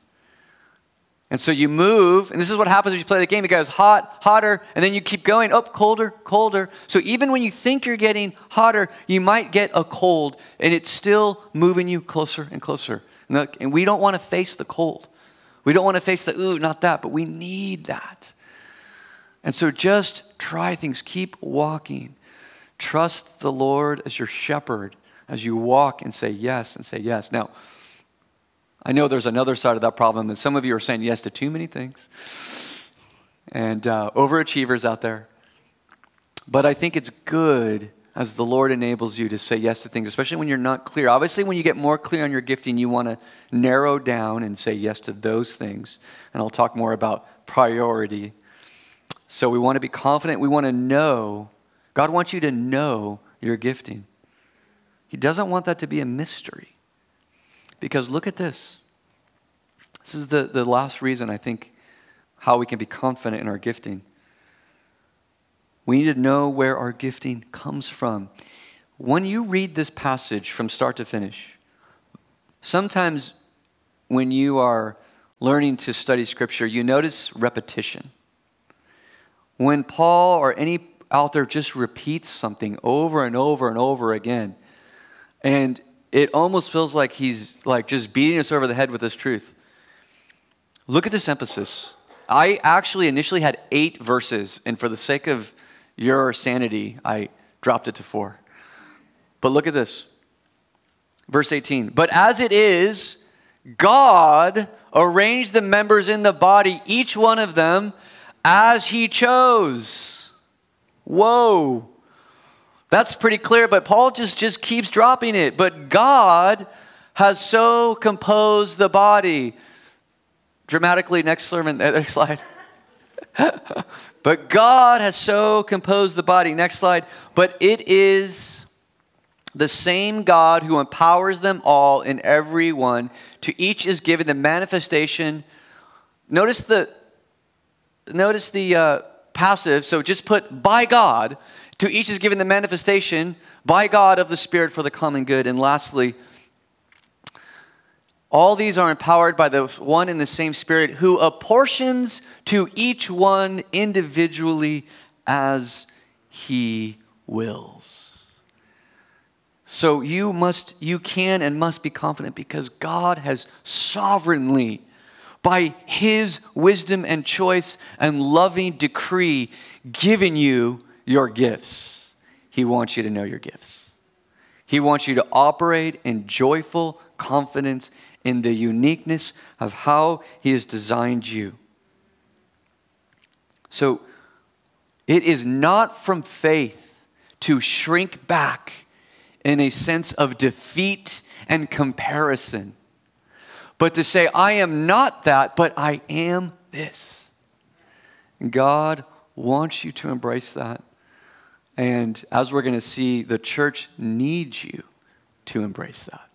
And so you move, and this is what happens when you play the game. It goes hot, hotter, and then you keep going up, colder, colder. So even when you think you're getting hotter, you might get a cold, and it's still moving you closer and closer. And we don't want to face the cold. We don't want to face the, ooh, not that, but we need that. And so just try things, keep walking. Trust the Lord as your shepherd as you walk and say yes and say yes. Now, I know there's another side of that problem, and some of you are saying yes to too many things. And uh, overachievers out there. But I think it's good as the Lord enables you to say yes to things, especially when you're not clear. Obviously, when you get more clear on your gifting, you want to narrow down and say yes to those things. And I'll talk more about priority. So we want to be confident. We want to know. God wants you to know your gifting. He doesn't want that to be a mystery. Because look at this. This is the, the last reason I think how we can be confident in our gifting. We need to know where our gifting comes from. When you read this passage from start to finish, sometimes when you are learning to study Scripture, you notice repetition. When Paul or any author just repeats something over and over and over again, and it almost feels like he's like just beating us over the head with this truth. Look at this emphasis. I actually initially had eight verses, and for the sake of your sanity, I dropped it to four. But look at this. Verse 18. But as it is, God arranged the members in the body, each one of them, as He chose. Whoa. That's pretty clear, but Paul just, just keeps dropping it. But God has so composed the body. Dramatically, next sermon, [laughs] next slide. But God has so composed the body. Next slide. But it is the same God who empowers them all in every one. To each is given the manifestation. Notice the notice the uh, passive. So just put by God. To each is given the manifestation by God of the Spirit for the common good. And lastly, all these are empowered by the one and the same Spirit who apportions to each one individually as he wills. So you must, you can and must be confident because God has sovereignly, by his wisdom and choice and loving decree, given you your gifts. He wants you to know your gifts. He wants you to operate in joyful confidence in the uniqueness of how He has designed you. So, it is not from faith to shrink back in a sense of defeat and comparison, but to say, I am not that, but I am this. God wants you to embrace that. And as we're going to see, the church needs you to embrace that.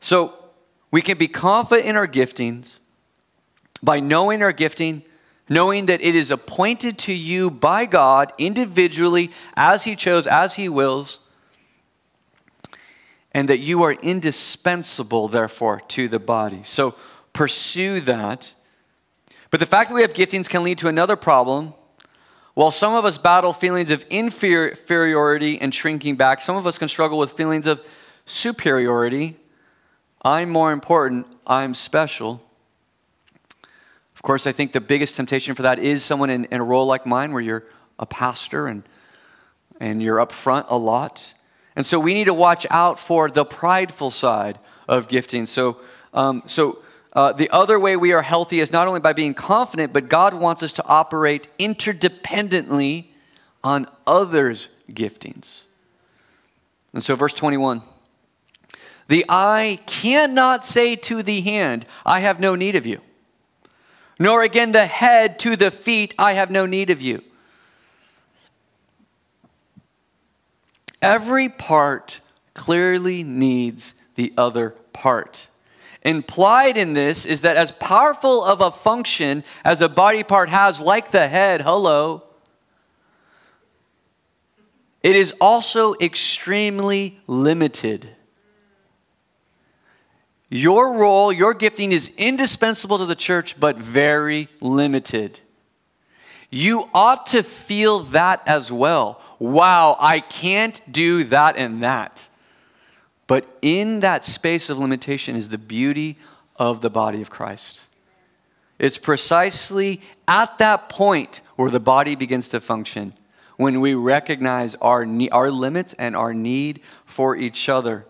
So we can be confident in our giftings by knowing our gifting, knowing that it is appointed to you by God individually as He chose, as He wills, and that you are indispensable, therefore, to the body. So pursue that. But the fact that we have giftings can lead to another problem while some of us battle feelings of inferiority and shrinking back, some of us can struggle with feelings of superiority. I'm more important, I'm special. Of course, I think the biggest temptation for that is someone in, in a role like mine where you're a pastor and and you're up front a lot. And so we need to watch out for the prideful side of gifting. So, um, so uh, the other way we are healthy is not only by being confident, but God wants us to operate interdependently on others' giftings. And so, verse 21 The eye cannot say to the hand, I have no need of you, nor again the head to the feet, I have no need of you. Every part clearly needs the other part. Implied in this is that as powerful of a function as a body part has, like the head, hello, it is also extremely limited. Your role, your gifting is indispensable to the church, but very limited. You ought to feel that as well. Wow, I can't do that and that. But in that space of limitation is the beauty of the body of Christ. It's precisely at that point where the body begins to function, when we recognize our, our limits and our need for each other.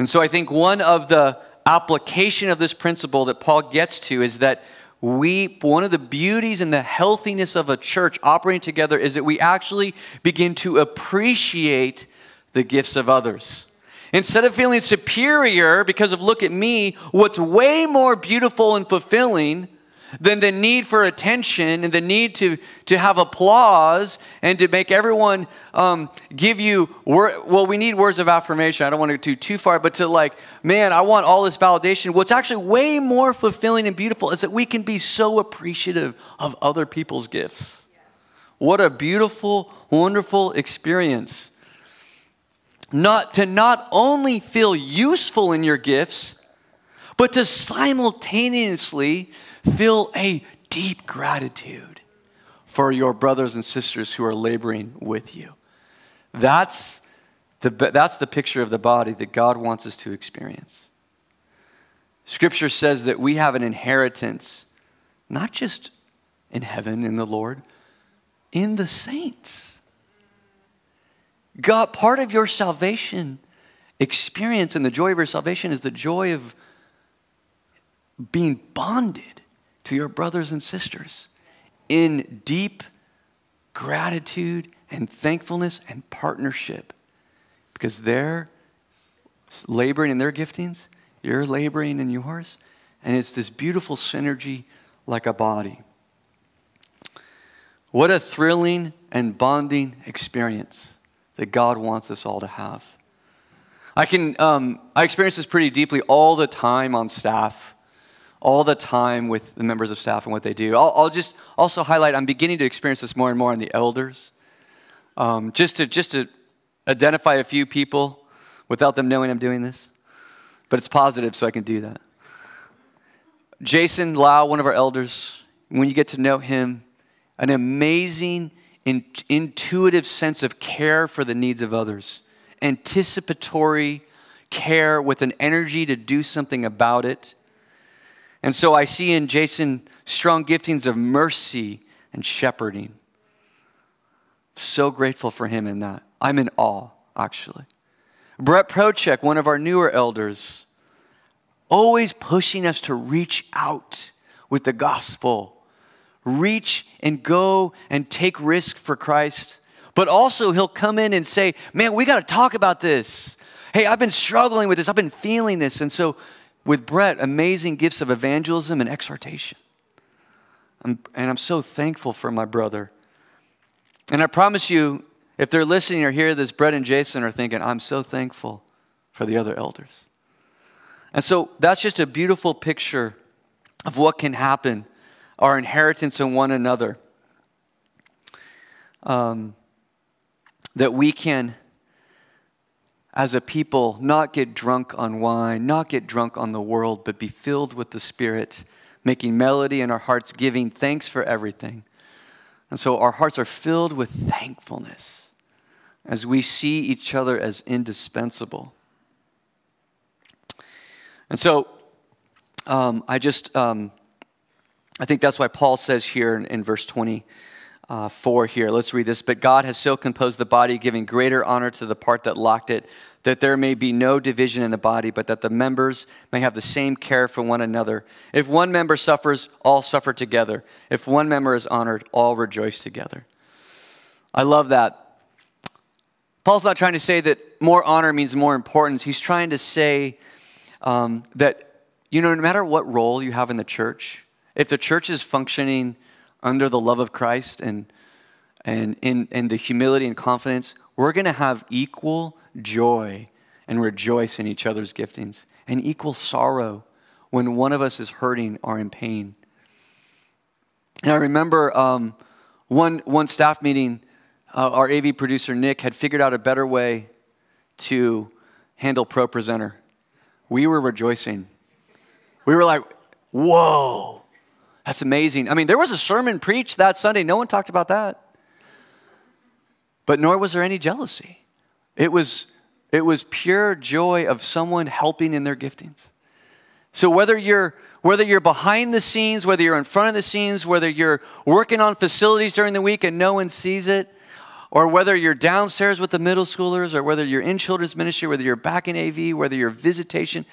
And so I think one of the application of this principle that Paul gets to is that we one of the beauties and the healthiness of a church operating together is that we actually begin to appreciate the gifts of others. Instead of feeling superior because of look at me, what's way more beautiful and fulfilling than the need for attention and the need to, to have applause and to make everyone um, give you, wor- well, we need words of affirmation. I don't want to go too, too far, but to like, man, I want all this validation. What's actually way more fulfilling and beautiful is that we can be so appreciative of other people's gifts. What a beautiful, wonderful experience not to not only feel useful in your gifts, but to simultaneously feel a deep gratitude for your brothers and sisters who are laboring with you. That's the, that's the picture of the body that God wants us to experience. Scripture says that we have an inheritance, not just in heaven in the Lord, in the saints. God, part of your salvation experience and the joy of your salvation is the joy of being bonded to your brothers and sisters in deep gratitude and thankfulness and partnership because they're laboring in their giftings, you're laboring in yours, and it's this beautiful synergy like a body. What a thrilling and bonding experience that God wants us all to have. I can, um, I experience this pretty deeply all the time on staff, all the time with the members of staff and what they do. I'll, I'll just also highlight, I'm beginning to experience this more and more on the elders. Um, just, to, just to identify a few people without them knowing I'm doing this, but it's positive, so I can do that. Jason Lau, one of our elders, when you get to know him, an amazing in, intuitive sense of care for the needs of others, anticipatory care with an energy to do something about it. And so I see in Jason strong giftings of mercy and shepherding. So grateful for him in that. I'm in awe, actually. Brett Prochek, one of our newer elders, always pushing us to reach out with the gospel reach and go and take risk for Christ. But also, he'll come in and say, Man, we got to talk about this. Hey, I've been struggling with this, I've been feeling this. And so, with Brett, amazing gifts of evangelism and exhortation. I'm, and I'm so thankful for my brother. And I promise you, if they're listening or hear this, Brett and Jason are thinking, I'm so thankful for the other elders. And so that's just a beautiful picture of what can happen our inheritance in one another. Um, that we can, as a people, not get drunk on wine, not get drunk on the world, but be filled with the Spirit, making melody in our hearts, giving thanks for everything. And so our hearts are filled with thankfulness as we see each other as indispensable. And so um, I just um, I think that's why Paul says here in, in verse 20, uh, 4 here. Let's read this. But God has so composed the body, giving greater honor to the part that locked it, that there may be no division in the body, but that the members may have the same care for one another. If one member suffers, all suffer together. If one member is honored, all rejoice together. I love that. Paul's not trying to say that more honor means more importance. He's trying to say um, that, you know, no matter what role you have in the church, if the church is functioning under the love of Christ and, and in, in the humility and confidence, we're going to have equal joy and rejoice in each other's giftings and equal sorrow when one of us is hurting or in pain. And I remember um, one, one staff meeting, uh, our AV producer Nick had figured out a better way to handle Pro Presenter. We were rejoicing. We were like, whoa, that's amazing. I mean, there was a sermon preached that Sunday. No one talked about that. But nor was there any jealousy. It was, it was pure joy of someone helping in their giftings. So whether you're whether you're behind the scenes, whether you're in front of the scenes, whether you're working on facilities during the week and no one sees it, or whether you're downstairs with the middle schoolers, or whether you're in children's ministry, whether you're back in AV, whether you're visitation,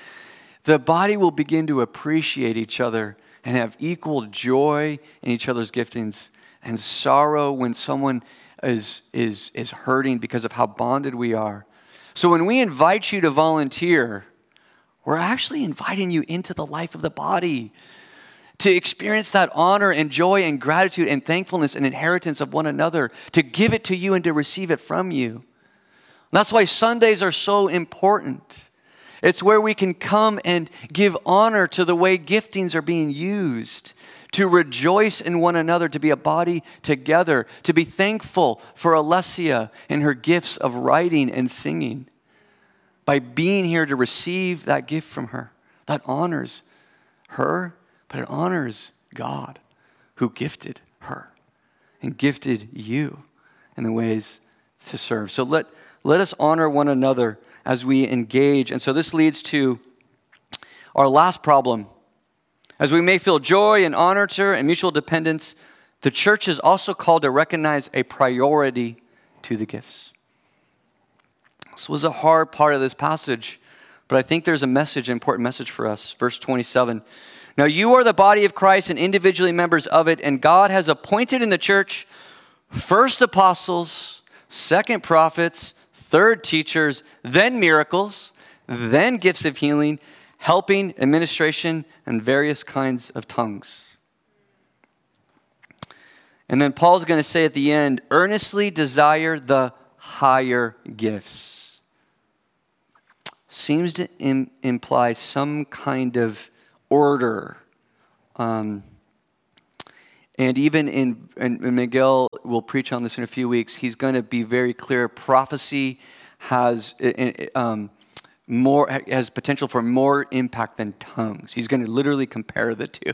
the body will begin to appreciate each other and have equal joy in each other's giftings and sorrow when someone is, is, is hurting because of how bonded we are. So when we invite you to volunteer, we're actually inviting you into the life of the body to experience that honor and joy and gratitude and thankfulness and inheritance of one another, to give it to you and to receive it from you. That's why Sundays are so important. It's where we can come and give honor to the way giftings are being used, to rejoice in one another, to be a body together, to be thankful for Alessia and her gifts of writing and singing by being here to receive that gift from her. That honors her, but it honors God who gifted her and gifted you in the ways to serve. So let, let us honor one another as we engage. And so this leads to our last problem. As we may feel joy and honor to and mutual dependence, the church is also called to recognize a priority to the gifts. This was a hard part of this passage, but I think there's a message, an important message for us. Verse 27. Now you are the body of Christ and individually members of it, and God has appointed in the church first apostles, second prophets, third teachers, then miracles, then gifts of healing, helping, administration, and various kinds of tongues. And then Paul's going to say at the end, earnestly desire the higher gifts seems to Im- imply some kind of order. Um, and even in, and Miguel will preach on this in a few weeks, he's going to be very clear. Prophecy has um, more has potential for more impact than tongues. He's going to literally compare the two,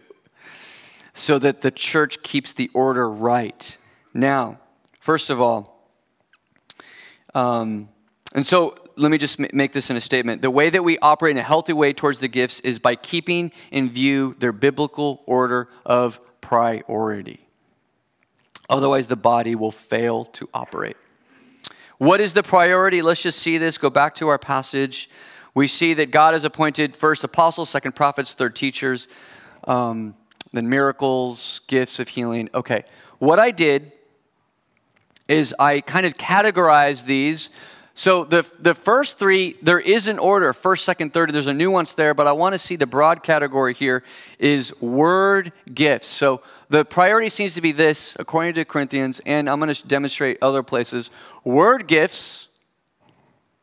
[laughs] so that the church keeps the order right. Now, first of all, um, and so let me just make this in a statement. The way that we operate in a healthy way towards the gifts is by keeping in view their biblical order of priority. Otherwise, the body will fail to operate. What is the priority? Let's just see this. Go back to our passage. We see that God has appointed first apostles, second prophets, third teachers, um, then miracles, gifts of healing. Okay, what I did is I kind of categorized these so the, the first three, there is an order first, second, third. There's a nuance there, but I want to see the broad category here is word gifts. So the priority seems to be this, according to Corinthians, and I'm going to demonstrate other places. Word gifts,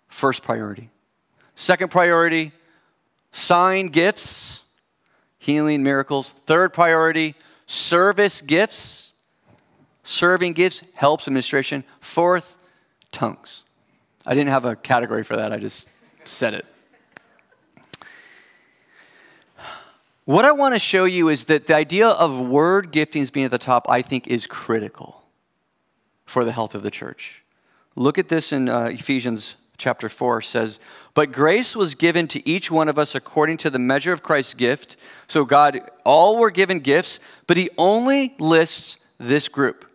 first priority. Second priority, sign gifts, healing, miracles. Third priority, service gifts, serving gifts, helps, administration. Fourth, tongues. I didn't have a category for that, I just said it. What I want to show you is that the idea of word giftings being at the top, I think, is critical for the health of the church. Look at this in uh, Ephesians chapter 4 says, But grace was given to each one of us according to the measure of Christ's gift. So, God, all were given gifts, but He only lists this group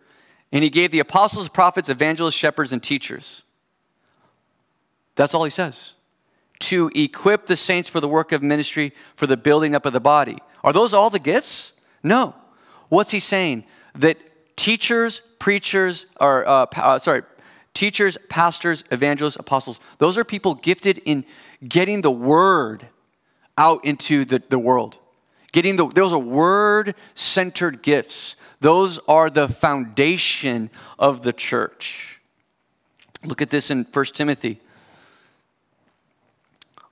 And he gave the apostles, prophets, evangelists, shepherds, and teachers. That's all he says. To equip the saints for the work of ministry, for the building up of the body. Are those all the gifts? No. What's he saying? That teachers, preachers, or uh, uh, sorry, teachers, pastors, evangelists, apostles, those are people gifted in getting the word out into the, the world. Getting the, those are word centered gifts. Those are the foundation of the church. Look at this in 1 Timothy.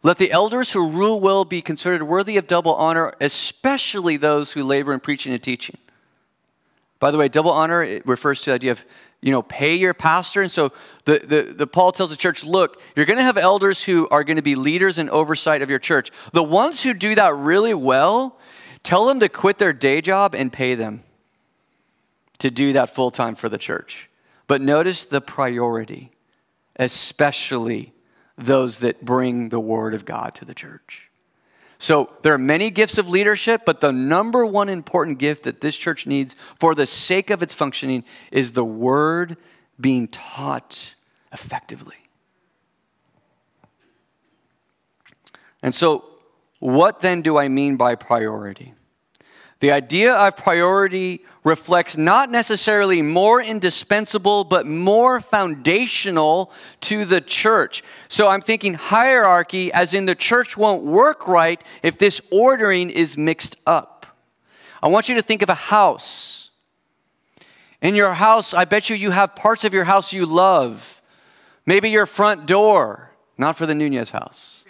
Let the elders who rule well be considered worthy of double honor, especially those who labor in preaching and teaching. By the way, double honor it refers to the idea of you know pay your pastor, and so the, the, the Paul tells the church, look, you're going to have elders who are going to be leaders and oversight of your church. The ones who do that really well, tell them to quit their day job and pay them to do that full time for the church. But notice the priority, especially those that bring the word of God to the church. So there are many gifts of leadership, but the number one important gift that this church needs for the sake of its functioning is the word being taught effectively. And so, what then do I mean by priority? The idea of priority reflects not necessarily more indispensable, but more foundational to the church. So I'm thinking hierarchy, as in the church won't work right if this ordering is mixed up. I want you to think of a house. In your house, I bet you you have parts of your house you love. Maybe your front door, not for the Nunez house.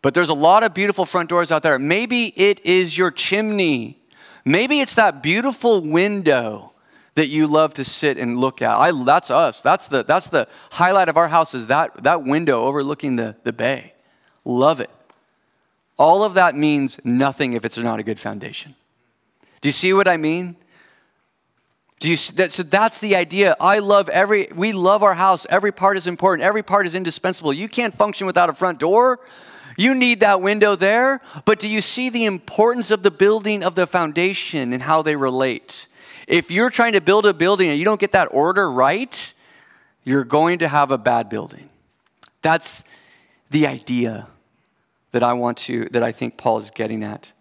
But there's a lot of beautiful front doors out there. Maybe it is your chimney. Maybe it's that beautiful window that you love to sit and look at. I, that's us. That's the, that's the highlight of our house is that, that window overlooking the, the bay. Love it. All of that means nothing if it's not a good foundation. Do you see what I mean? Do you, that, so that's the idea. I love every, we love our house. Every part is important. Every part is indispensable. You can't function without a front door. You need that window there, but do you see the importance of the building of the foundation and how they relate? If you're trying to build a building and you don't get that order right, you're going to have a bad building. That's the idea that I want to, that I think Paul is getting at.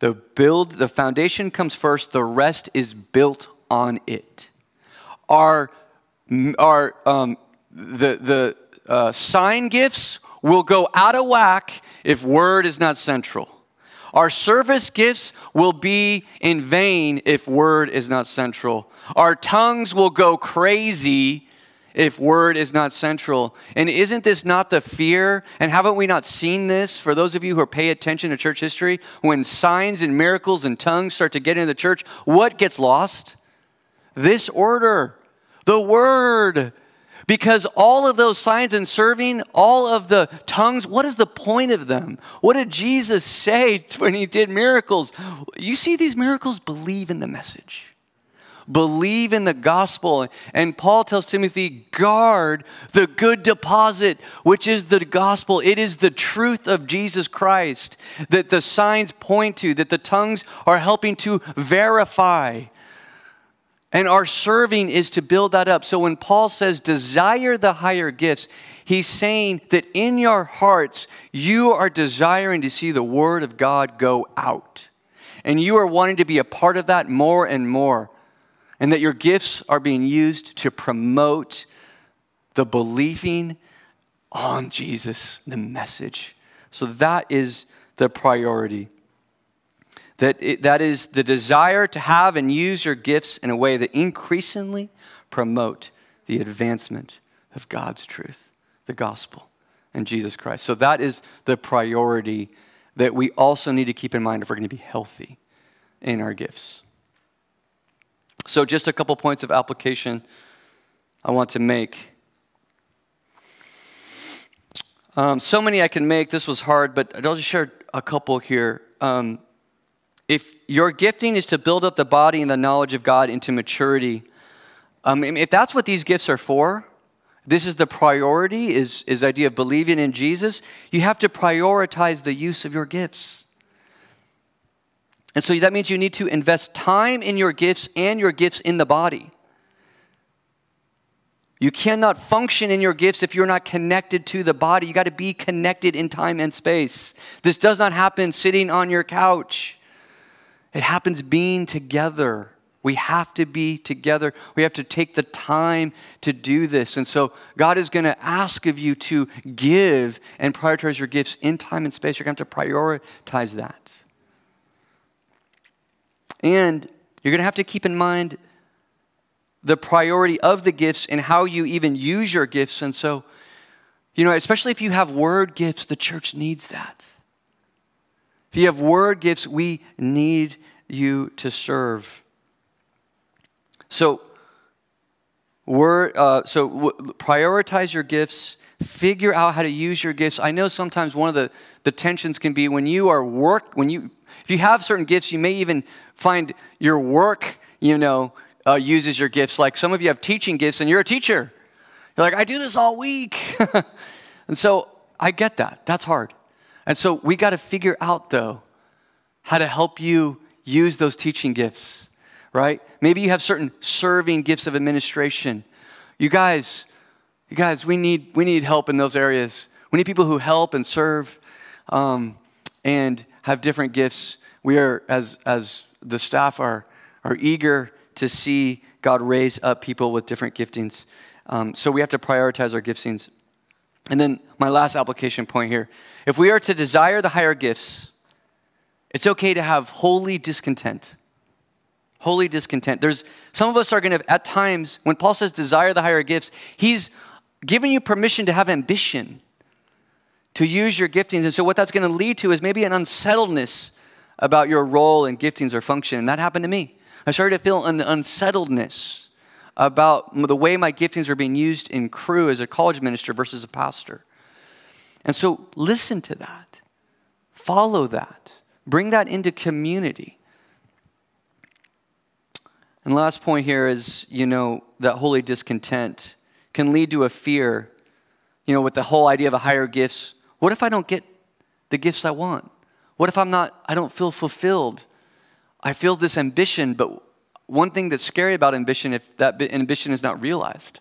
The build, the foundation comes first, the rest is built on it. Our, our um, the, the uh, sign gifts will go out of whack if word is not central. Our service gifts will be in vain if word is not central. Our tongues will go crazy if word is not central. And isn't this not the fear? And haven't we not seen this for those of you who pay attention to church history? When signs and miracles and tongues start to get into the church, what gets lost? This order, the word. Because all of those signs and serving, all of the tongues, what is the point of them? What did Jesus say [laughs] when he did miracles? You see these miracles, believe in the message. Believe in the gospel. And Paul tells Timothy, guard the good deposit, which is the gospel. It is the truth of Jesus Christ that the signs point to, that the tongues are helping to verify. And our serving is to build that up. So when Paul says desire the higher gifts, he's saying that in your hearts, you are desiring to see the word of God go out. And you are wanting to be a part of that more and more. And that your gifts are being used to promote the believing on Jesus, the message. So that is the priority that, it, that is the desire to have and use your gifts in a way that increasingly promote the advancement of God's truth, the gospel, and Jesus Christ. So that is the priority that we also need to keep in mind if we're going to be healthy in our gifts. So, just a couple points of application I want to make. Um, so many I can make. This was hard, but I'll just share a couple here. Um, if your gifting is to build up the body and the knowledge of God into maturity, um, if that's what these gifts are for, this is the priority, is, is idea of believing in Jesus, you have to prioritize the use of your gifts. And so that means you need to invest time in your gifts and your gifts in the body. You cannot function in your gifts if you're not connected to the body. You got to be connected in time and space. This does not happen sitting on your couch, it happens being together. We have to be together. We have to take the time to do this. And so, God is going to ask of you to give and prioritize your gifts in time and space. You're going to have to prioritize that. And you're going to have to keep in mind the priority of the gifts and how you even use your gifts. And so, you know, especially if you have word gifts, the church needs that. If you have word gifts, we need you to serve. So, word, uh, so w- prioritize your gifts. Figure out how to use your gifts. I know sometimes one of the, the tensions can be when you are work when you if you have certain gifts, you may even find your work, you know, uh, uses your gifts. Like some of you have teaching gifts, and you're a teacher. You're like, I do this all week, [laughs] and so I get that. That's hard, and so we got to figure out though how to help you use those teaching gifts, right? Maybe you have certain serving gifts of administration. You guys, you guys, we need we need help in those areas. We need people who help and serve, um, and have different gifts. We are as as the staff are are eager to see God raise up people with different giftings. Um, so we have to prioritize our giftings. And then my last application point here: if we are to desire the higher gifts, it's okay to have holy discontent. Holy discontent. There's some of us are going to, at times, when Paul says desire the higher gifts, he's giving you permission to have ambition, to use your giftings. And so, what that's going to lead to is maybe an unsettledness about your role and giftings or function. And that happened to me. I started to feel an unsettledness about the way my giftings are being used in Cru as a college minister versus a pastor. And so, listen to that, follow that, bring that into community. And last point here is, you know, that holy discontent can lead to a fear, you know, with the whole idea of a higher gifts. What if I don't get the gifts I want? What if I'm not, I don't feel fulfilled? I feel this ambition, but one thing that's scary about ambition, if that ambition is not realized.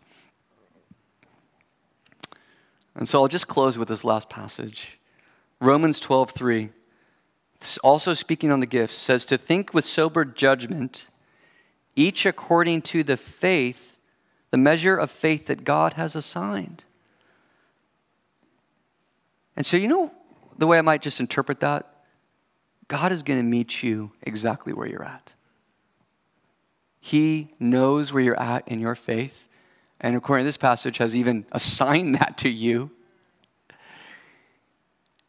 And so I'll just close with this last passage. Romans 12, 3, also speaking on the gifts, says to think with sober judgment each according to the faith, the measure of faith that God has assigned. And so, you know, the way I might just interpret that? God is going to meet you exactly where you're at. He knows where you're at in your faith. And according to this passage, has even assigned that to you.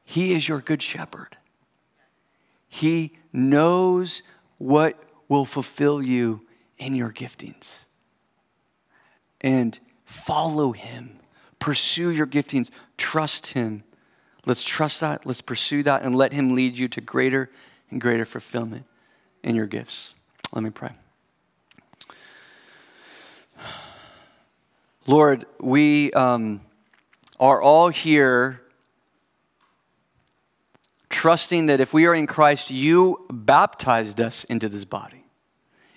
He is your good shepherd. He knows what will fulfill you in your giftings. And follow Him. Pursue your giftings. Trust Him. Let's trust that. Let's pursue that and let Him lead you to greater and greater fulfillment in your gifts. Let me pray. Lord, we um, are all here trusting that if we are in Christ, you baptized us into this body.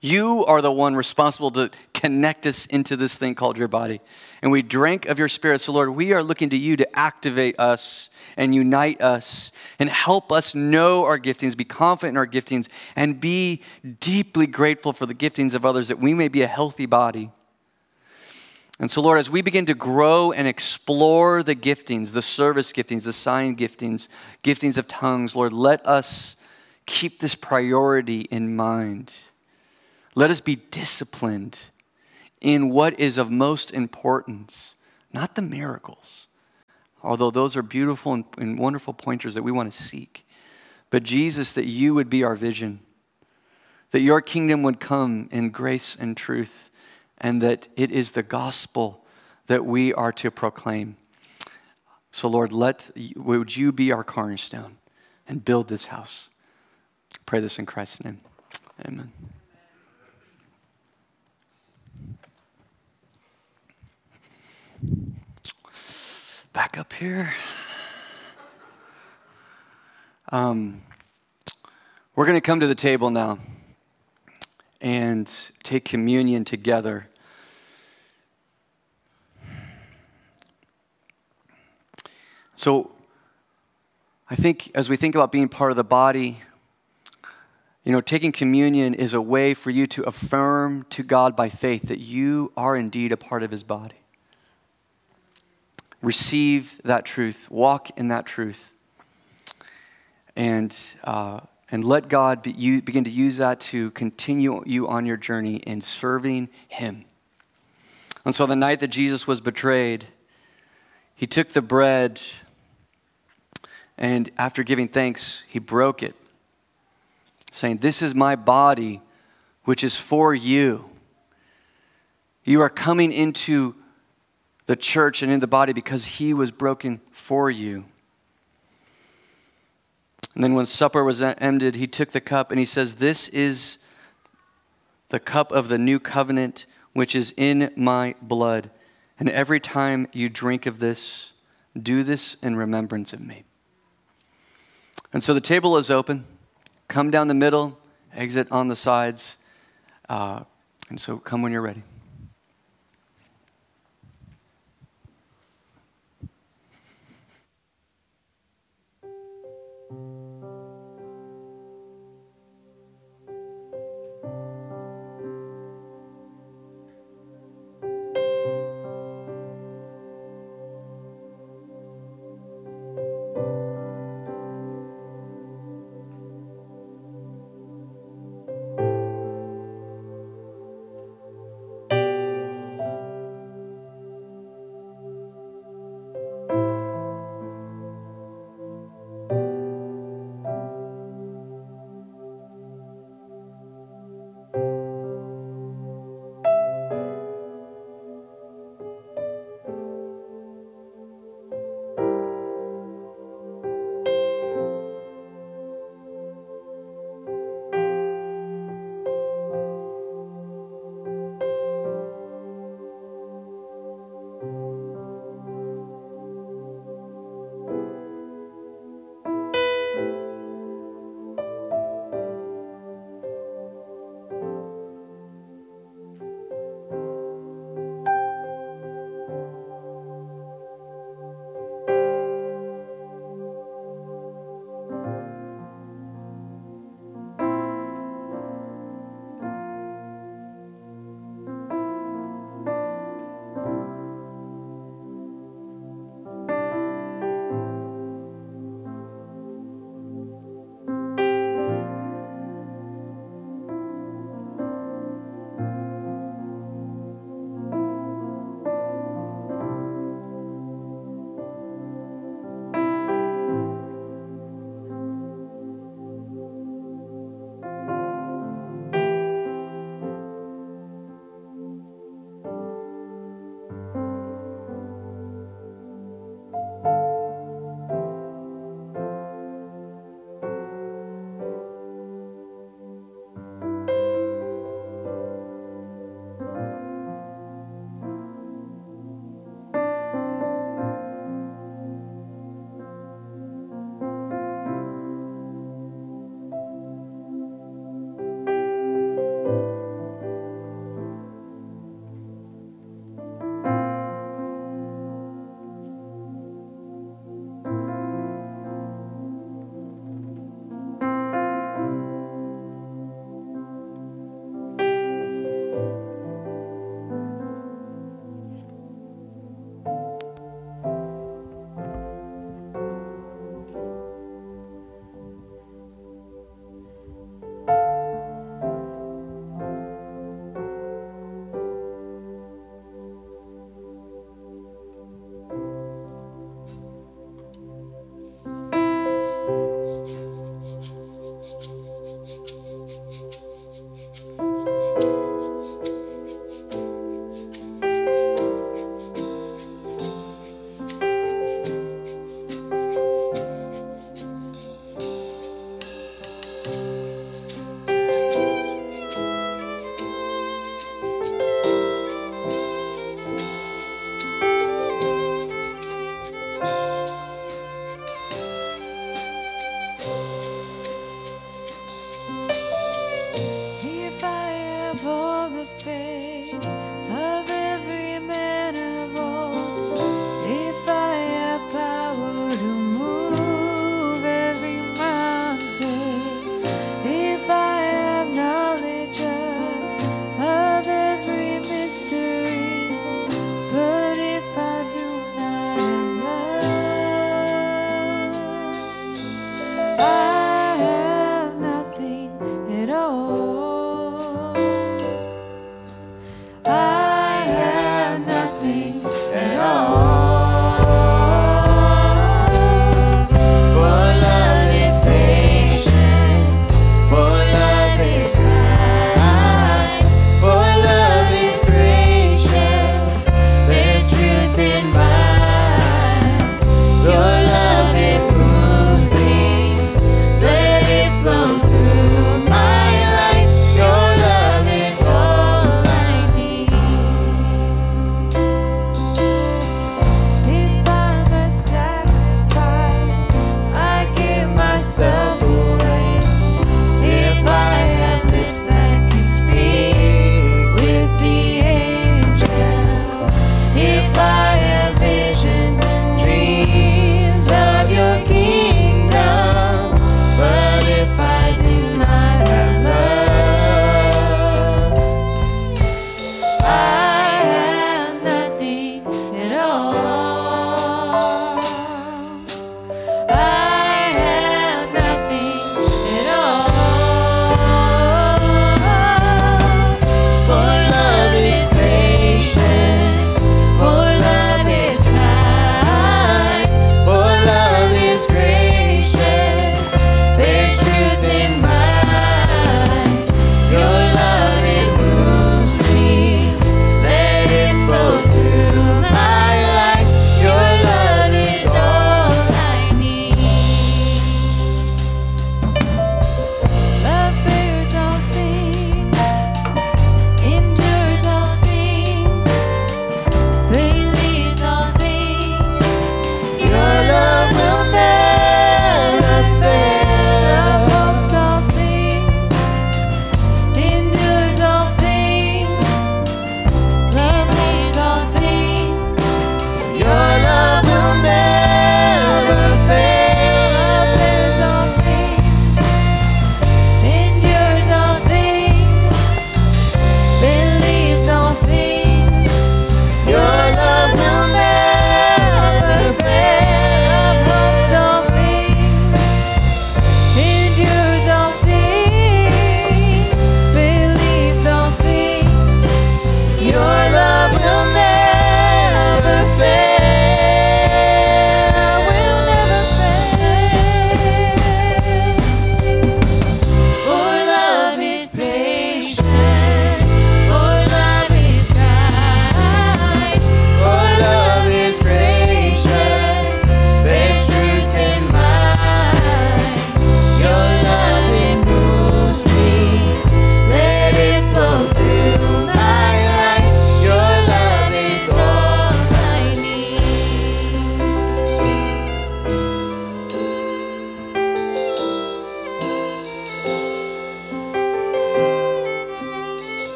You are the one responsible to connect us into this thing called your body. And we drank of your spirit. So, Lord, we are looking to you to activate us and unite us and help us know our giftings, be confident in our giftings, and be deeply grateful for the giftings of others that we may be a healthy body. And so, Lord, as we begin to grow and explore the giftings, the service giftings, the sign giftings, giftings of tongues, Lord, let us keep this priority in mind. Let us be disciplined in what is of most importance, not the miracles, although those are beautiful and, and wonderful pointers that we want to seek. But Jesus, that you would be our vision, that your kingdom would come in grace and truth, and that it is the gospel that we are to proclaim. So, Lord, let would you be our cornerstone and build this house? pray this in Christ's name. Amen. Back up here. Um, We're going to come to the table now and take communion together. So, I think as we think about being part of the body, you know, taking communion is a way for you to affirm to God by faith that you are indeed a part of His body. Receive that truth, walk in that truth, and, uh, and let God be, you, begin to use that to continue you on your journey in serving Him. And so, the night that Jesus was betrayed, He took the bread, and after giving thanks, He broke it saying, This is my body, which is for you. You are coming into the church and in the body because he was broken for you. And then when supper was ended, he took the cup and he says, This is the cup of the new covenant, which is in my blood. And every time you drink of this, do this in remembrance of me. And so the table is open come down the middle, exit on the sides. Uh, and so come when you're ready.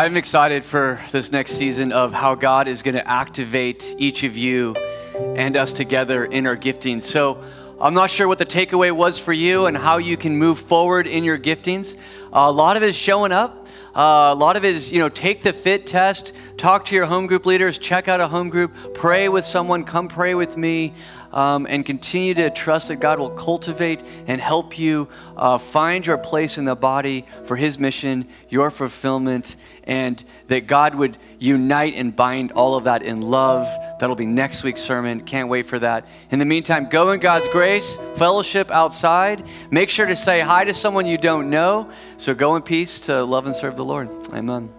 I'm excited for this next season of how God is going to activate each of you and us together in our gifting. So I'm not sure what the takeaway was for you and how you can move forward in your giftings. a lot of it is showing up. Uh, a lot of it is, you know, take the fit test, talk to your home group leaders, check out a home group, pray with someone, come pray with me, um, and continue to trust that God will cultivate and help you uh, find your place in the body for His mission, your fulfillment, and that God would unite and bind all of that in love. That'll be next week's sermon. Can't wait for that. In the meantime, go in God's grace, fellowship outside. Make sure to say hi to someone you don't know. So go in peace to love and serve the Lord. Amen.